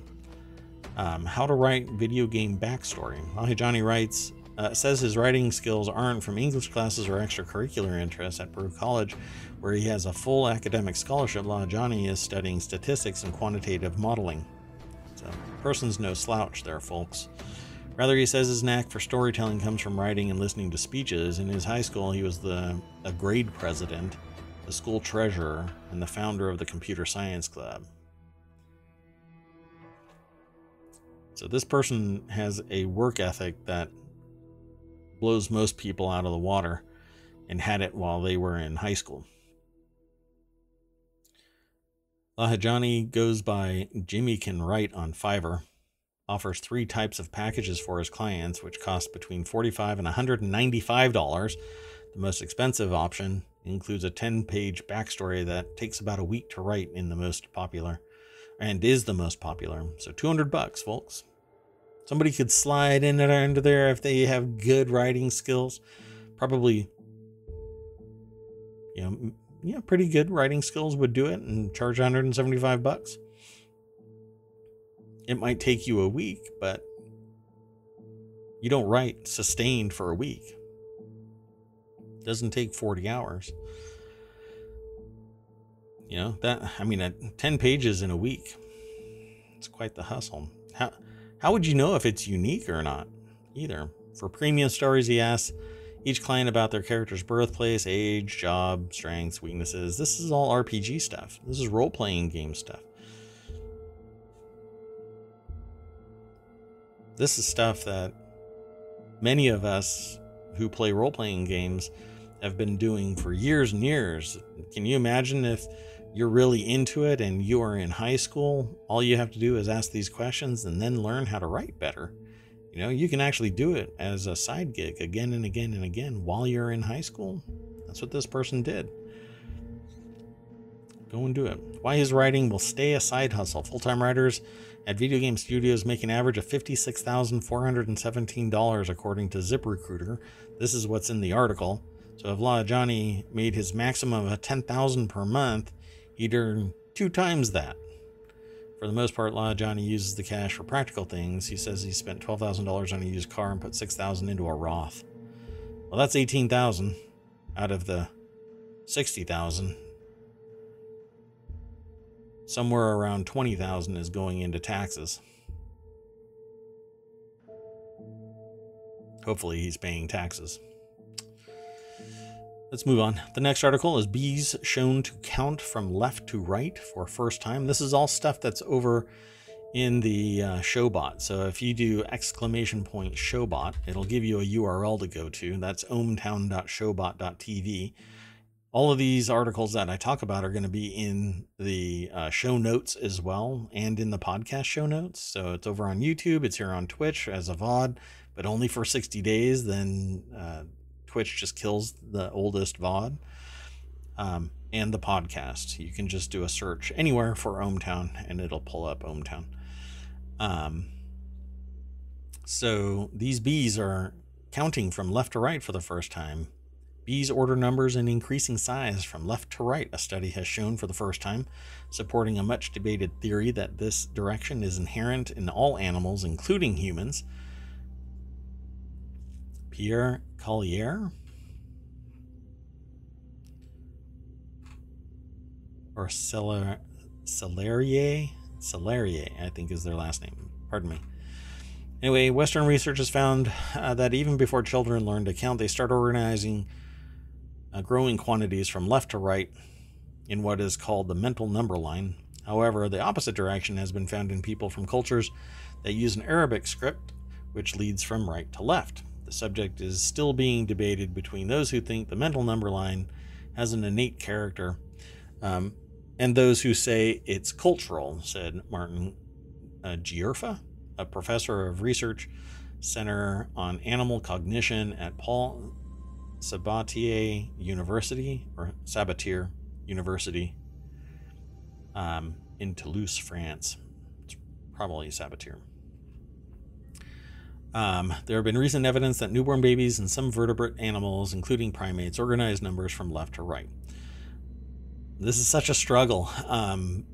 Um, how to write video game backstory. Johnny writes, uh, says his writing skills aren't from English classes or extracurricular interests at Baruch College, where he has a full academic scholarship. Johnny is studying statistics and quantitative modeling. So, person's no slouch there, folks. Rather, he says his knack for storytelling comes from writing and listening to speeches. In his high school, he was the a grade president, the school treasurer, and the founder of the computer science club. So this person has a work ethic that blows most people out of the water and had it while they were in high school. Lahijani goes by Jimmy Can Write on Fiverr offers three types of packages for his clients, which cost between 45 and $195. The most expensive option includes a 10 page backstory that takes about a week to write in the most popular and is the most popular. So 200 bucks, folks. Somebody could slide in and under there if they have good writing skills. Probably, you know, yeah, pretty good writing skills would do it and charge 175 bucks. It might take you a week, but you don't write sustained for a week. It doesn't take 40 hours. You know, that I mean at 10 pages in a week. It's quite the hustle. How how would you know if it's unique or not? Either. For premium stories, he asks each client about their character's birthplace, age, job, strengths, weaknesses. This is all RPG stuff. This is role playing game stuff. this is stuff that many of us who play role playing games have been doing for years and years. Can you imagine if you're really into it and you are in high school? All you have to do is ask these questions and then learn how to write better. You know, you can actually do it as a side gig again and again and again while you're in high school. That's what this person did. Go and do it. Why his writing will stay a side hustle. Full time writers at video game studios make an average of $56,417 according to ZipRecruiter. This is what's in the article. So if Johnny made his maximum of 10000 per month, he'd earn two times that. For the most part, Johnny uses the cash for practical things. He says he spent $12,000 on a used car and put 6000 into a Roth. Well, that's 18000 out of the 60000 somewhere around 20,000 is going into taxes. Hopefully he's paying taxes. Let's move on. The next article is bees shown to count from left to right for first time. This is all stuff that's over in the uh, Showbot. So if you do exclamation point Showbot, it'll give you a URL to go to. That's ohmtown.showbot.tv all of these articles that I talk about are going to be in the uh, show notes as well and in the podcast show notes. So it's over on YouTube, it's here on Twitch as a VOD, but only for 60 days. Then uh, Twitch just kills the oldest VOD. Um, and the podcast. You can just do a search anywhere for ohmTown and it'll pull up ohmTown. Um, so these bees are counting from left to right for the first time Bees order numbers in increasing size from left to right, a study has shown for the first time, supporting a much debated theory that this direction is inherent in all animals, including humans. Pierre Collier, or Celerier, Celerier, I think is their last name. Pardon me. Anyway, Western research has found uh, that even before children learn to count, they start organizing uh, growing quantities from left to right in what is called the mental number line. However, the opposite direction has been found in people from cultures that use an Arabic script, which leads from right to left. The subject is still being debated between those who think the mental number line has an innate character um, and those who say it's cultural, said Martin uh, Giurfa, a professor of research center on animal cognition at Paul Sabatier University or Sabatier University um, in Toulouse, France. It's probably Sabatier. Um, there have been recent evidence that newborn babies and some vertebrate animals, including primates, organize numbers from left to right. This is such a struggle. Um,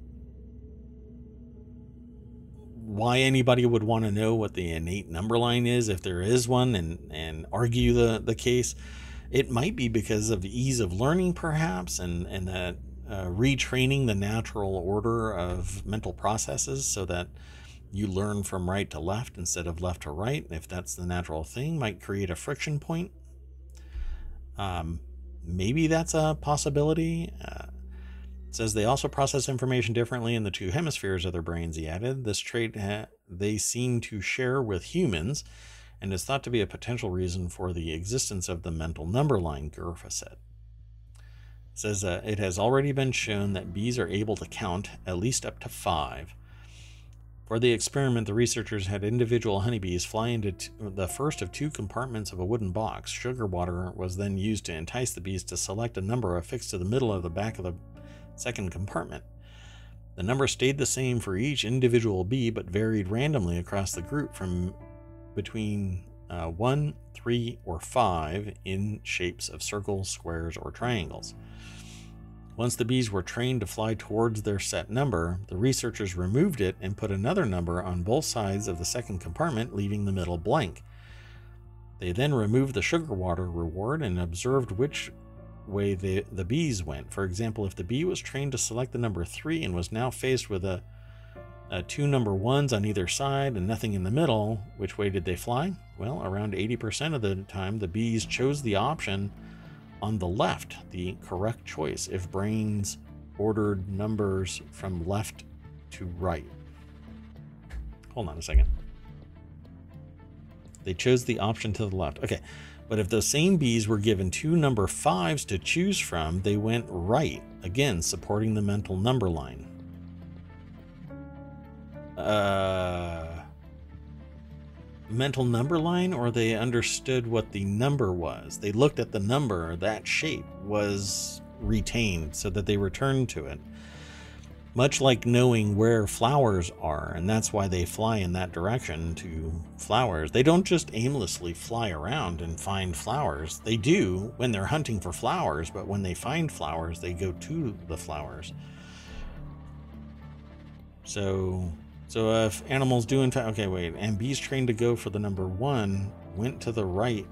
why anybody would want to know what the innate number line is, if there is one, and, and argue the, the case, it might be because of ease of learning, perhaps, and, and that uh, retraining the natural order of mental processes so that you learn from right to left instead of left to right, if that's the natural thing, might create a friction point. Um, maybe that's a possibility. Uh, says they also process information differently in the two hemispheres of their brains, he added. This trait ha- they seem to share with humans and is thought to be a potential reason for the existence of the mental number line, Giurfa said. Says uh, it has already been shown that bees are able to count at least up to five. For the experiment, the researchers had individual honeybees fly into t- the first of two compartments of a wooden box. Sugar water was then used to entice the bees to select a number affixed to the middle of the back of the second compartment. The number stayed the same for each individual bee but varied randomly across the group from between uh, 1, 3, or 5 in shapes of circles, squares, or triangles. Once the bees were trained to fly towards their set number, the researchers removed it and put another number on both sides of the second compartment, leaving the middle blank. They then removed the sugar water reward and observed which way the, the bees went. For example, if the bee was trained to select the number 3 and was now faced with a uh, two number ones on either side and nothing in the middle. Which way did they fly? Well, around 80% of the time, the bees chose the option on the left, the correct choice, if brains ordered numbers from left to right. Hold on a second. They chose the option to the left. Okay. But if those same bees were given two number fives to choose from, they went right, again, supporting the mental number line. Uh, mental number line, or they understood what the number was. They looked at the number, that shape was retained so that they returned to it much like knowing where flowers are, and that's why they fly in that direction to flowers. They don't just aimlessly fly around and find flowers. They do when they're hunting for flowers, but when they find flowers, they go to the flowers. So, so if animals do in fact, okay, wait, and bees trained to go for the number one went to the right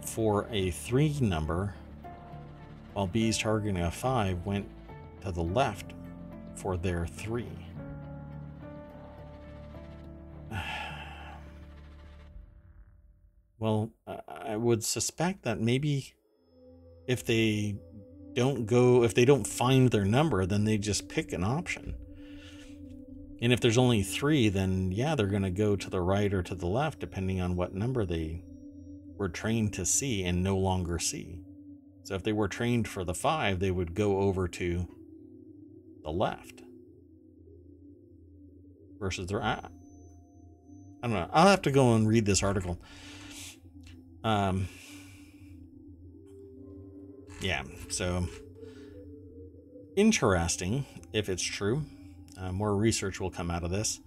for a three number, while bees targeting a five went to the left for their three. Well, I would suspect that maybe if they don't go, if they don't find their number, then they just pick an option. And if there's only three, then yeah, they're going to go to the right or to the left, depending on what number they were trained to see and no longer see. So if they were trained for the five, they would go over to the left versus the right. I don't know. I'll have to go and read this article. Um, yeah, so interesting if it's true. Uh, more research will come out of this.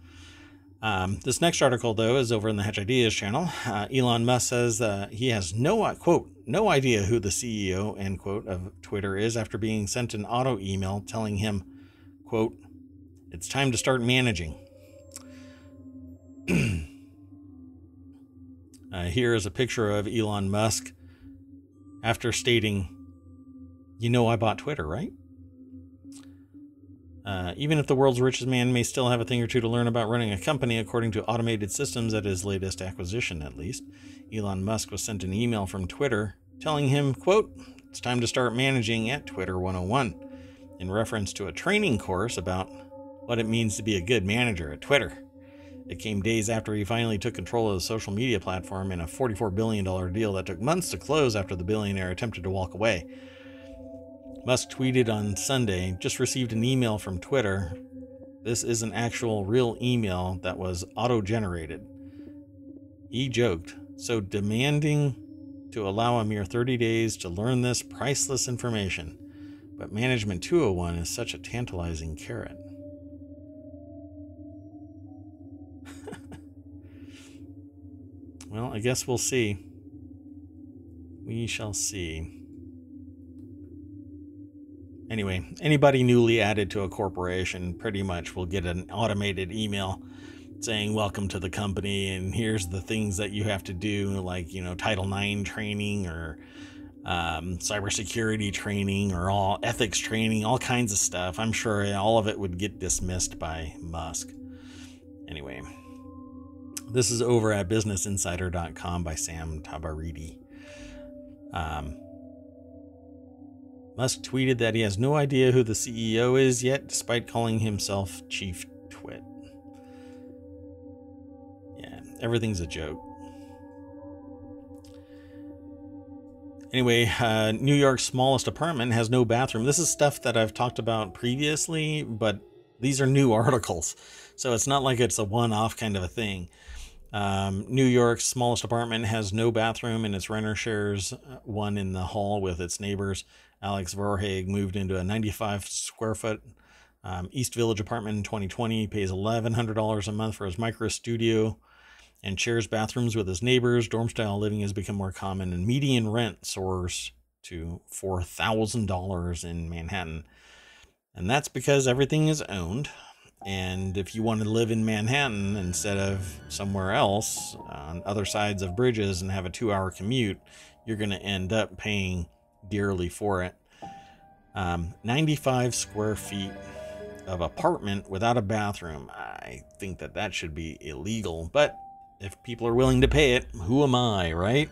Um, this next article, though, is over in the Hatch Ideas channel. Uh, Elon Musk says uh, he has no quote no idea who the CEO end quote of Twitter is after being sent an auto email telling him quote, It's time to start managing. uh, here is a picture of Elon Musk after stating, You know, I bought Twitter, right? Uh, even if the world's richest man may still have a thing or two to learn about running a company, according to automated systems at his latest acquisition, at least, Elon Musk was sent an email from Twitter telling him, quote, it's time to start managing at Twitter 101 in reference to a training course about what it means to be a good manager at Twitter. It came days after he finally took control of the social media platform in a $44 billion deal that took months to close after the billionaire attempted to walk away. Musk tweeted on Sunday, just received an email from Twitter. This is an actual real email that was auto generated. He joked, so demanding to allow a mere 30 days to learn this priceless information. But Management 201 is such a tantalizing carrot. well, I guess we'll see. We shall see. Anyway, anybody newly added to a corporation pretty much will get an automated email saying welcome to the company and here's the things that you have to do like you know title ix training or um, cybersecurity training or all ethics training, all kinds of stuff. I'm sure all of it would get dismissed by Musk. Anyway, this is over at businessinsider.com by Sam Tabaridi. Um, Musk tweeted that he has no idea who the CEO is yet, despite calling himself Chief Twit. Yeah, everything's a joke. Anyway, uh, New York's smallest apartment has no bathroom. This is stuff that I've talked about previously, but these are new articles. So it's not like it's a one off kind of a thing. Um, New York's smallest apartment has no bathroom, and its renter shares uh, one in the hall with its neighbors. Alex Vorhage moved into a 95 square foot um, East Village apartment in 2020. He pays $1,100 a month for his micro studio and shares bathrooms with his neighbors. Dorm style living has become more common, and median rent soars to $4,000 in Manhattan. And that's because everything is owned. And if you want to live in Manhattan instead of somewhere else on other sides of bridges and have a two hour commute, you're going to end up paying dearly for it. Um, 95 square feet of apartment without a bathroom. I think that that should be illegal, but if people are willing to pay it, who am I, right?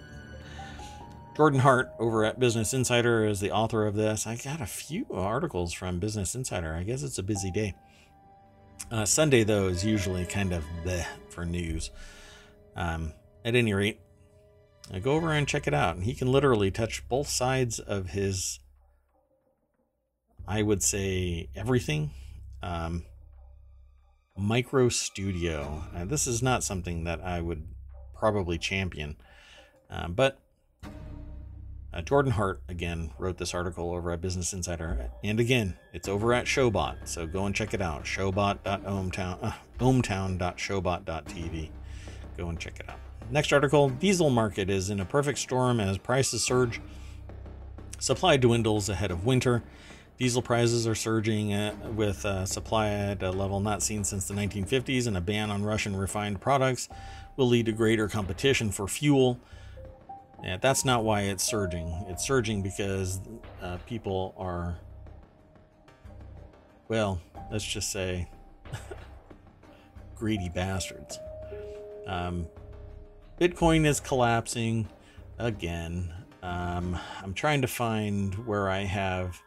Jordan Hart over at Business Insider is the author of this. I got a few articles from Business Insider. I guess it's a busy day. Uh, Sunday, though, is usually kind of bleh for news. Um, at any rate, uh, go over and check it out. And He can literally touch both sides of his, I would say, everything. Um, micro studio. Uh, this is not something that I would probably champion, uh, but uh, Jordan Hart again wrote this article over at Business Insider, and again, it's over at Showbot. So go and check it out. Showbot.ohmtown, uh, ohmtown.showbot.tv. Go and check it out. Next article: Diesel market is in a perfect storm as prices surge. Supply dwindles ahead of winter. Diesel prices are surging uh, with uh, supply at a level not seen since the 1950s, and a ban on Russian refined products will lead to greater competition for fuel. Yeah, that's not why it's surging. It's surging because uh, people are, well, let's just say, greedy bastards. Um, Bitcoin is collapsing again. Um, I'm trying to find where I have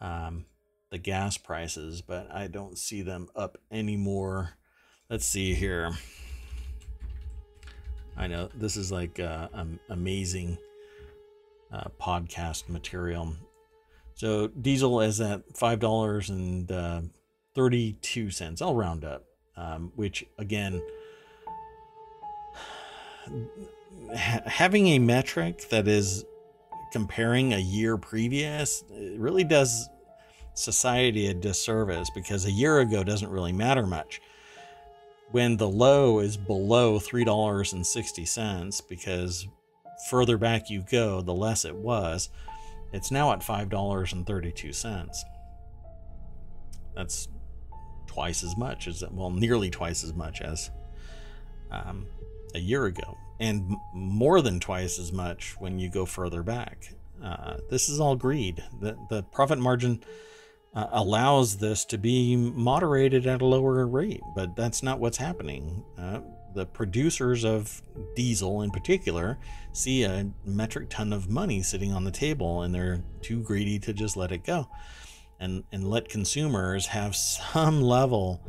um, the gas prices, but I don't see them up anymore. Let's see here. I know this is like uh, um, amazing uh, podcast material. So diesel is at five dollars and uh, thirty-two cents. I'll round up, um, which again, ha- having a metric that is comparing a year previous really does society a disservice because a year ago doesn't really matter much. When the low is below $3.60 because further back you go the less it was it's now at $5.32 that's twice as much as well nearly twice as much as um, a year ago and more than twice as much when you go further back. Uh, this is all greed. The, the profit margin uh, allows this to be moderated at a lower rate, but that's not what's happening. Uh, the producers of diesel, in particular, see a metric ton of money sitting on the table and they're too greedy to just let it go. And, and let consumers have some level,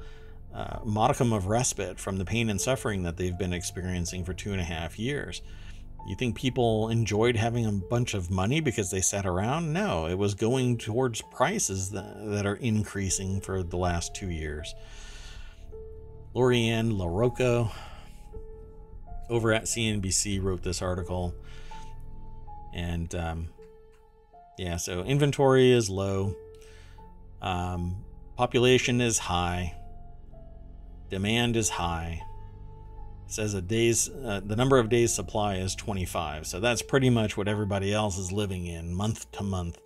uh, modicum of respite from the pain and suffering that they've been experiencing for two and a half years. You think people enjoyed having a bunch of money because they sat around? No, it was going towards prices that, that are increasing for the last two years. Lori-Ann LaRocco over at CNBC wrote this article. And um, yeah, so inventory is low, um, population is high, demand is high. Says a days uh, the number of days supply is 25 so that's pretty much what everybody else is living in month to month.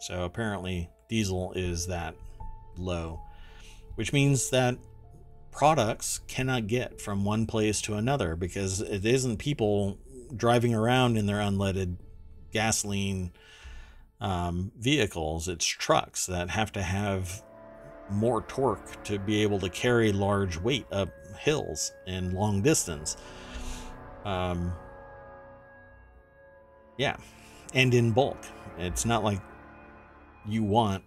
So apparently diesel is that low which means that products cannot get from one place to another because it isn't people driving around in their unleaded gasoline um, vehicles. It's trucks that have to have more torque to be able to carry large weight up hills and long distance. Um, yeah, and in bulk. It's not like you want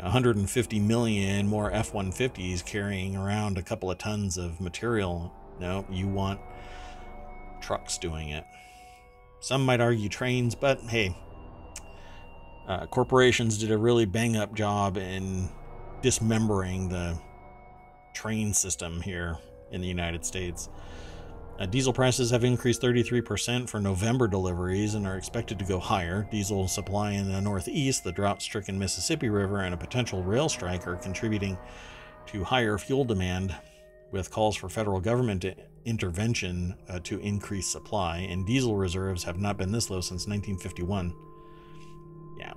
150 million more F 150s carrying around a couple of tons of material. No, you want trucks doing it. Some might argue trains, but hey, uh, corporations did a really bang up job in dismembering the train system here in the United States. Uh, diesel prices have increased 33% for November deliveries and are expected to go higher. Diesel supply in the Northeast, the drought stricken Mississippi River, and a potential rail strike are contributing to higher fuel demand, with calls for federal government intervention uh, to increase supply. And diesel reserves have not been this low since 1951. Yeah.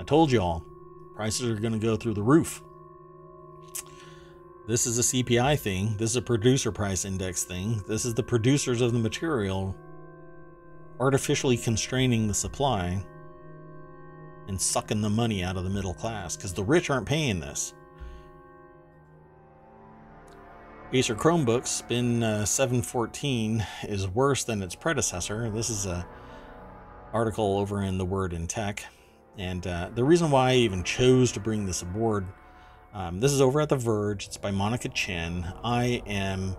I told y'all, prices are going to go through the roof. This is a CPI thing. This is a producer price index thing. This is the producers of the material artificially constraining the supply and sucking the money out of the middle class because the rich aren't paying this. Acer Chromebook Spin uh, 714 is worse than its predecessor. This is a article over in the Word in Tech, and uh, the reason why I even chose to bring this aboard um, this is over at The Verge. It's by Monica Chin. I am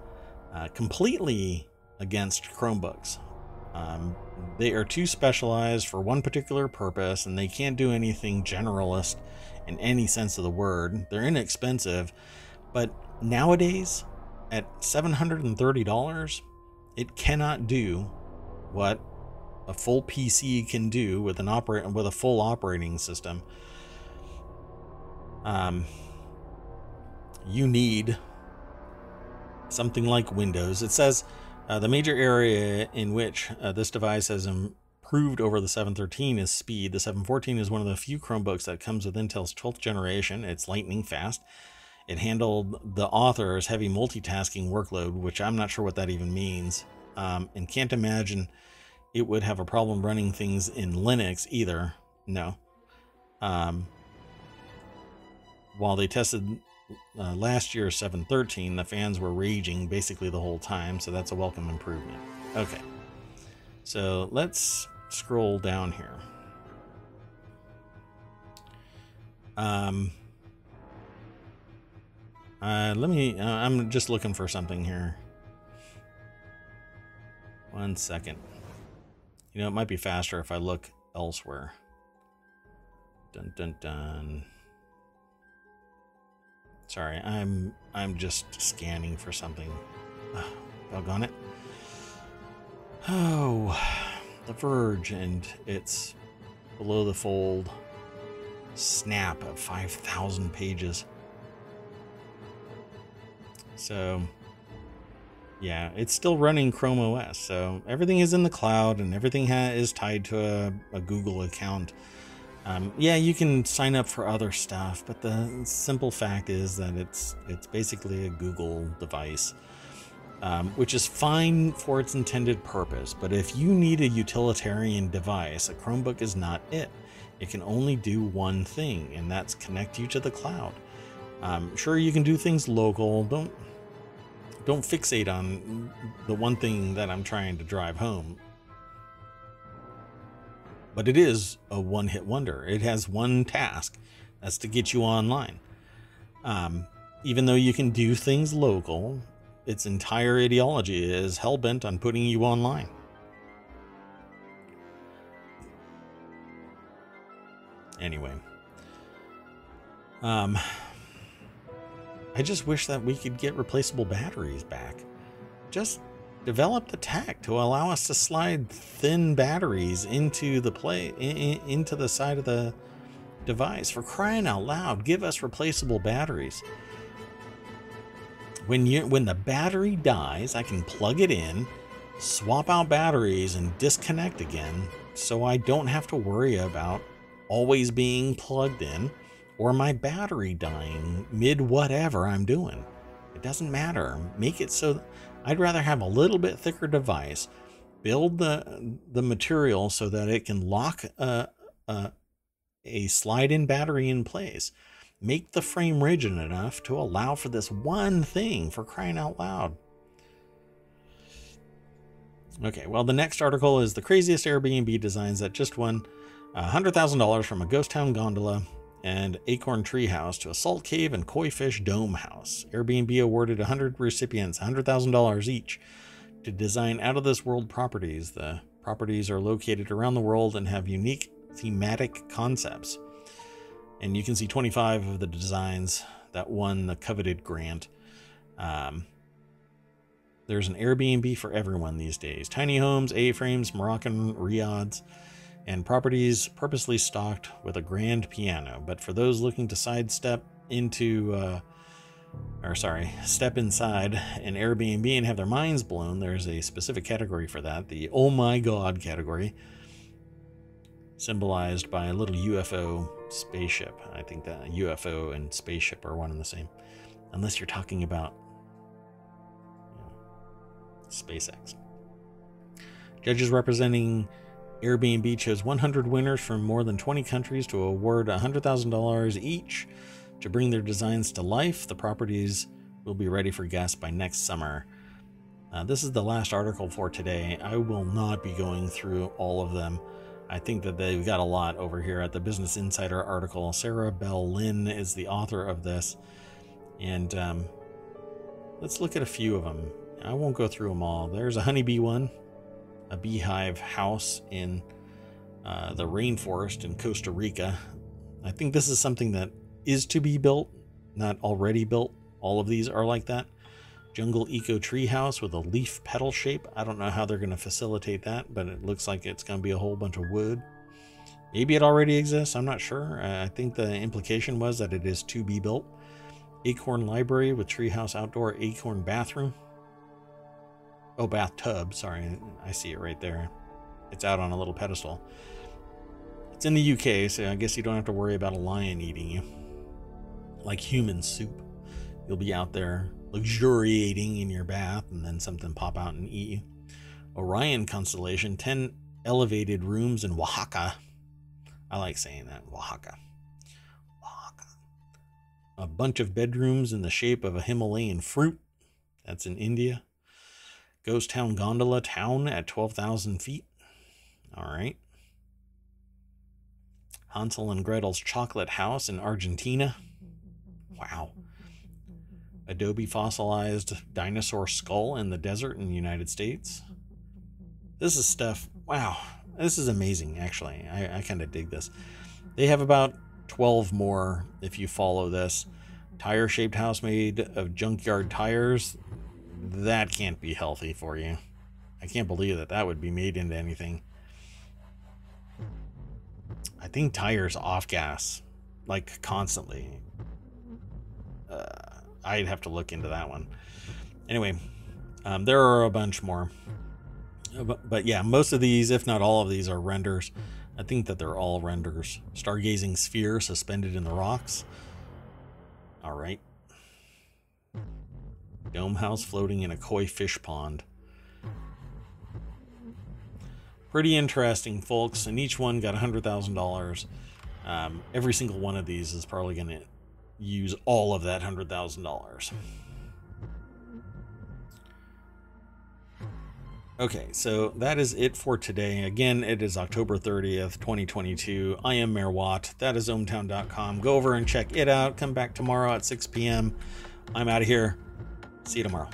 uh, completely against Chromebooks. Um, they are too specialized for one particular purpose and they can't do anything generalist in any sense of the word. They're inexpensive, but nowadays, at $730, it cannot do what a full PC can do with an operate with a full operating system. Um, you need something like Windows. It says uh, the major area in which uh, this device has improved over the 713 is speed. The 714 is one of the few Chromebooks that comes with Intel's 12th generation. It's lightning fast. It handled the author's heavy multitasking workload, which I'm not sure what that even means, um, and can't imagine it would have a problem running things in Linux either. No. Um, while they tested uh, last year 713 the fans were raging basically the whole time so that's a welcome improvement. Okay. So let's scroll down here. Um uh, let me uh, i'm just looking for something here. One second you know it might be faster if i look elsewhere dun dun dun Sorry, I'm I'm just scanning for something. Oh, doggone it. Oh, The Verge and its below the fold snap of 5,000 pages. So, yeah, it's still running Chrome OS. So everything is in the cloud and everything ha- is tied to a, a Google account. Um, yeah, you can sign up for other stuff, but the simple fact is that it's it's basically a Google device, um, which is fine for its intended purpose. But if you need a utilitarian device, a Chromebook is not it. It can only do one thing, and that's connect you to the cloud. Um, sure, you can do things local. Don't don't fixate on the one thing that I'm trying to drive home but it is a one hit wonder. It has one task that's to get you online. Um, even though you can do things local, its entire ideology is hell bent on putting you online. Anyway, um, I just wish that we could get replaceable batteries back. Just develop the tech to allow us to slide thin batteries into the play in, into the side of the device. For crying out loud give us replaceable batteries. When you when the battery dies i can plug it in swap out batteries and disconnect again so i don't have to worry about always being plugged in or my battery dying mid whatever i'm doing. It doesn't matter. Make it so I'd rather have a little bit thicker device, build the the material so that it can lock a, a, a slide-in battery in place, make the frame rigid enough to allow for this one thing for crying out loud. Okay, well, the next article is the craziest Airbnb designs that just won $100,000 from a ghost town gondola and Acorn Treehouse to a salt cave and koi fish dome house. Airbnb awarded 100 recipients $100,000 each to design out of this world properties. The properties are located around the world and have unique thematic concepts. And you can see 25 of the designs that won the coveted grant. Um, there's an Airbnb for everyone these days tiny homes, A frames, Moroccan riads and properties purposely stocked with a grand piano. But for those looking to sidestep into, uh, or sorry, step inside an Airbnb and have their minds blown, there's a specific category for that the Oh My God category, symbolized by a little UFO spaceship. I think that UFO and spaceship are one and the same, unless you're talking about you know, SpaceX. Judges representing Airbnb chose 100 winners from more than 20 countries to award $100,000 each to bring their designs to life. The properties will be ready for guests by next summer. Uh, this is the last article for today. I will not be going through all of them. I think that they've got a lot over here at the Business Insider article. Sarah Belle Lin is the author of this. And um, let's look at a few of them. I won't go through them all. There's a honeybee one, a beehive house in uh, the rainforest in Costa Rica. I think this is something that is to be built, not already built. All of these are like that. Jungle Eco Treehouse with a leaf petal shape. I don't know how they're going to facilitate that, but it looks like it's going to be a whole bunch of wood. Maybe it already exists. I'm not sure. I think the implication was that it is to be built. Acorn Library with Treehouse Outdoor Acorn Bathroom. Oh, bathtub. Sorry, I see it right there. It's out on a little pedestal. It's in the UK, so I guess you don't have to worry about a lion eating you. Like human soup. You'll be out there luxuriating in your bath and then something pop out and eat you. Orion constellation, 10 elevated rooms in Oaxaca. I like saying that, Oaxaca. Oaxaca. A bunch of bedrooms in the shape of a Himalayan fruit. That's in India. Ghost Town Gondola Town at 12,000 feet. All right. Hansel and Gretel's Chocolate House in Argentina. Wow. Adobe fossilized dinosaur skull in the desert in the United States. This is stuff. Wow. This is amazing, actually. I, I kind of dig this. They have about 12 more if you follow this. Tire shaped house made of junkyard tires. That can't be healthy for you. I can't believe that that would be made into anything. I think tires off gas, like constantly. Uh, I'd have to look into that one. Anyway, um, there are a bunch more. Uh, but, but yeah, most of these, if not all of these, are renders. I think that they're all renders. Stargazing sphere suspended in the rocks. All right. Dome house floating in a koi fish pond. Pretty interesting, folks. And each one got $100,000. Um, every single one of these is probably going to use all of that $100,000. Okay, so that is it for today. Again, it is October 30th, 2022. I am Mayor Watt. That is ohmtown.com. Go over and check it out. Come back tomorrow at 6 p.m. I'm out of here. See you tomorrow.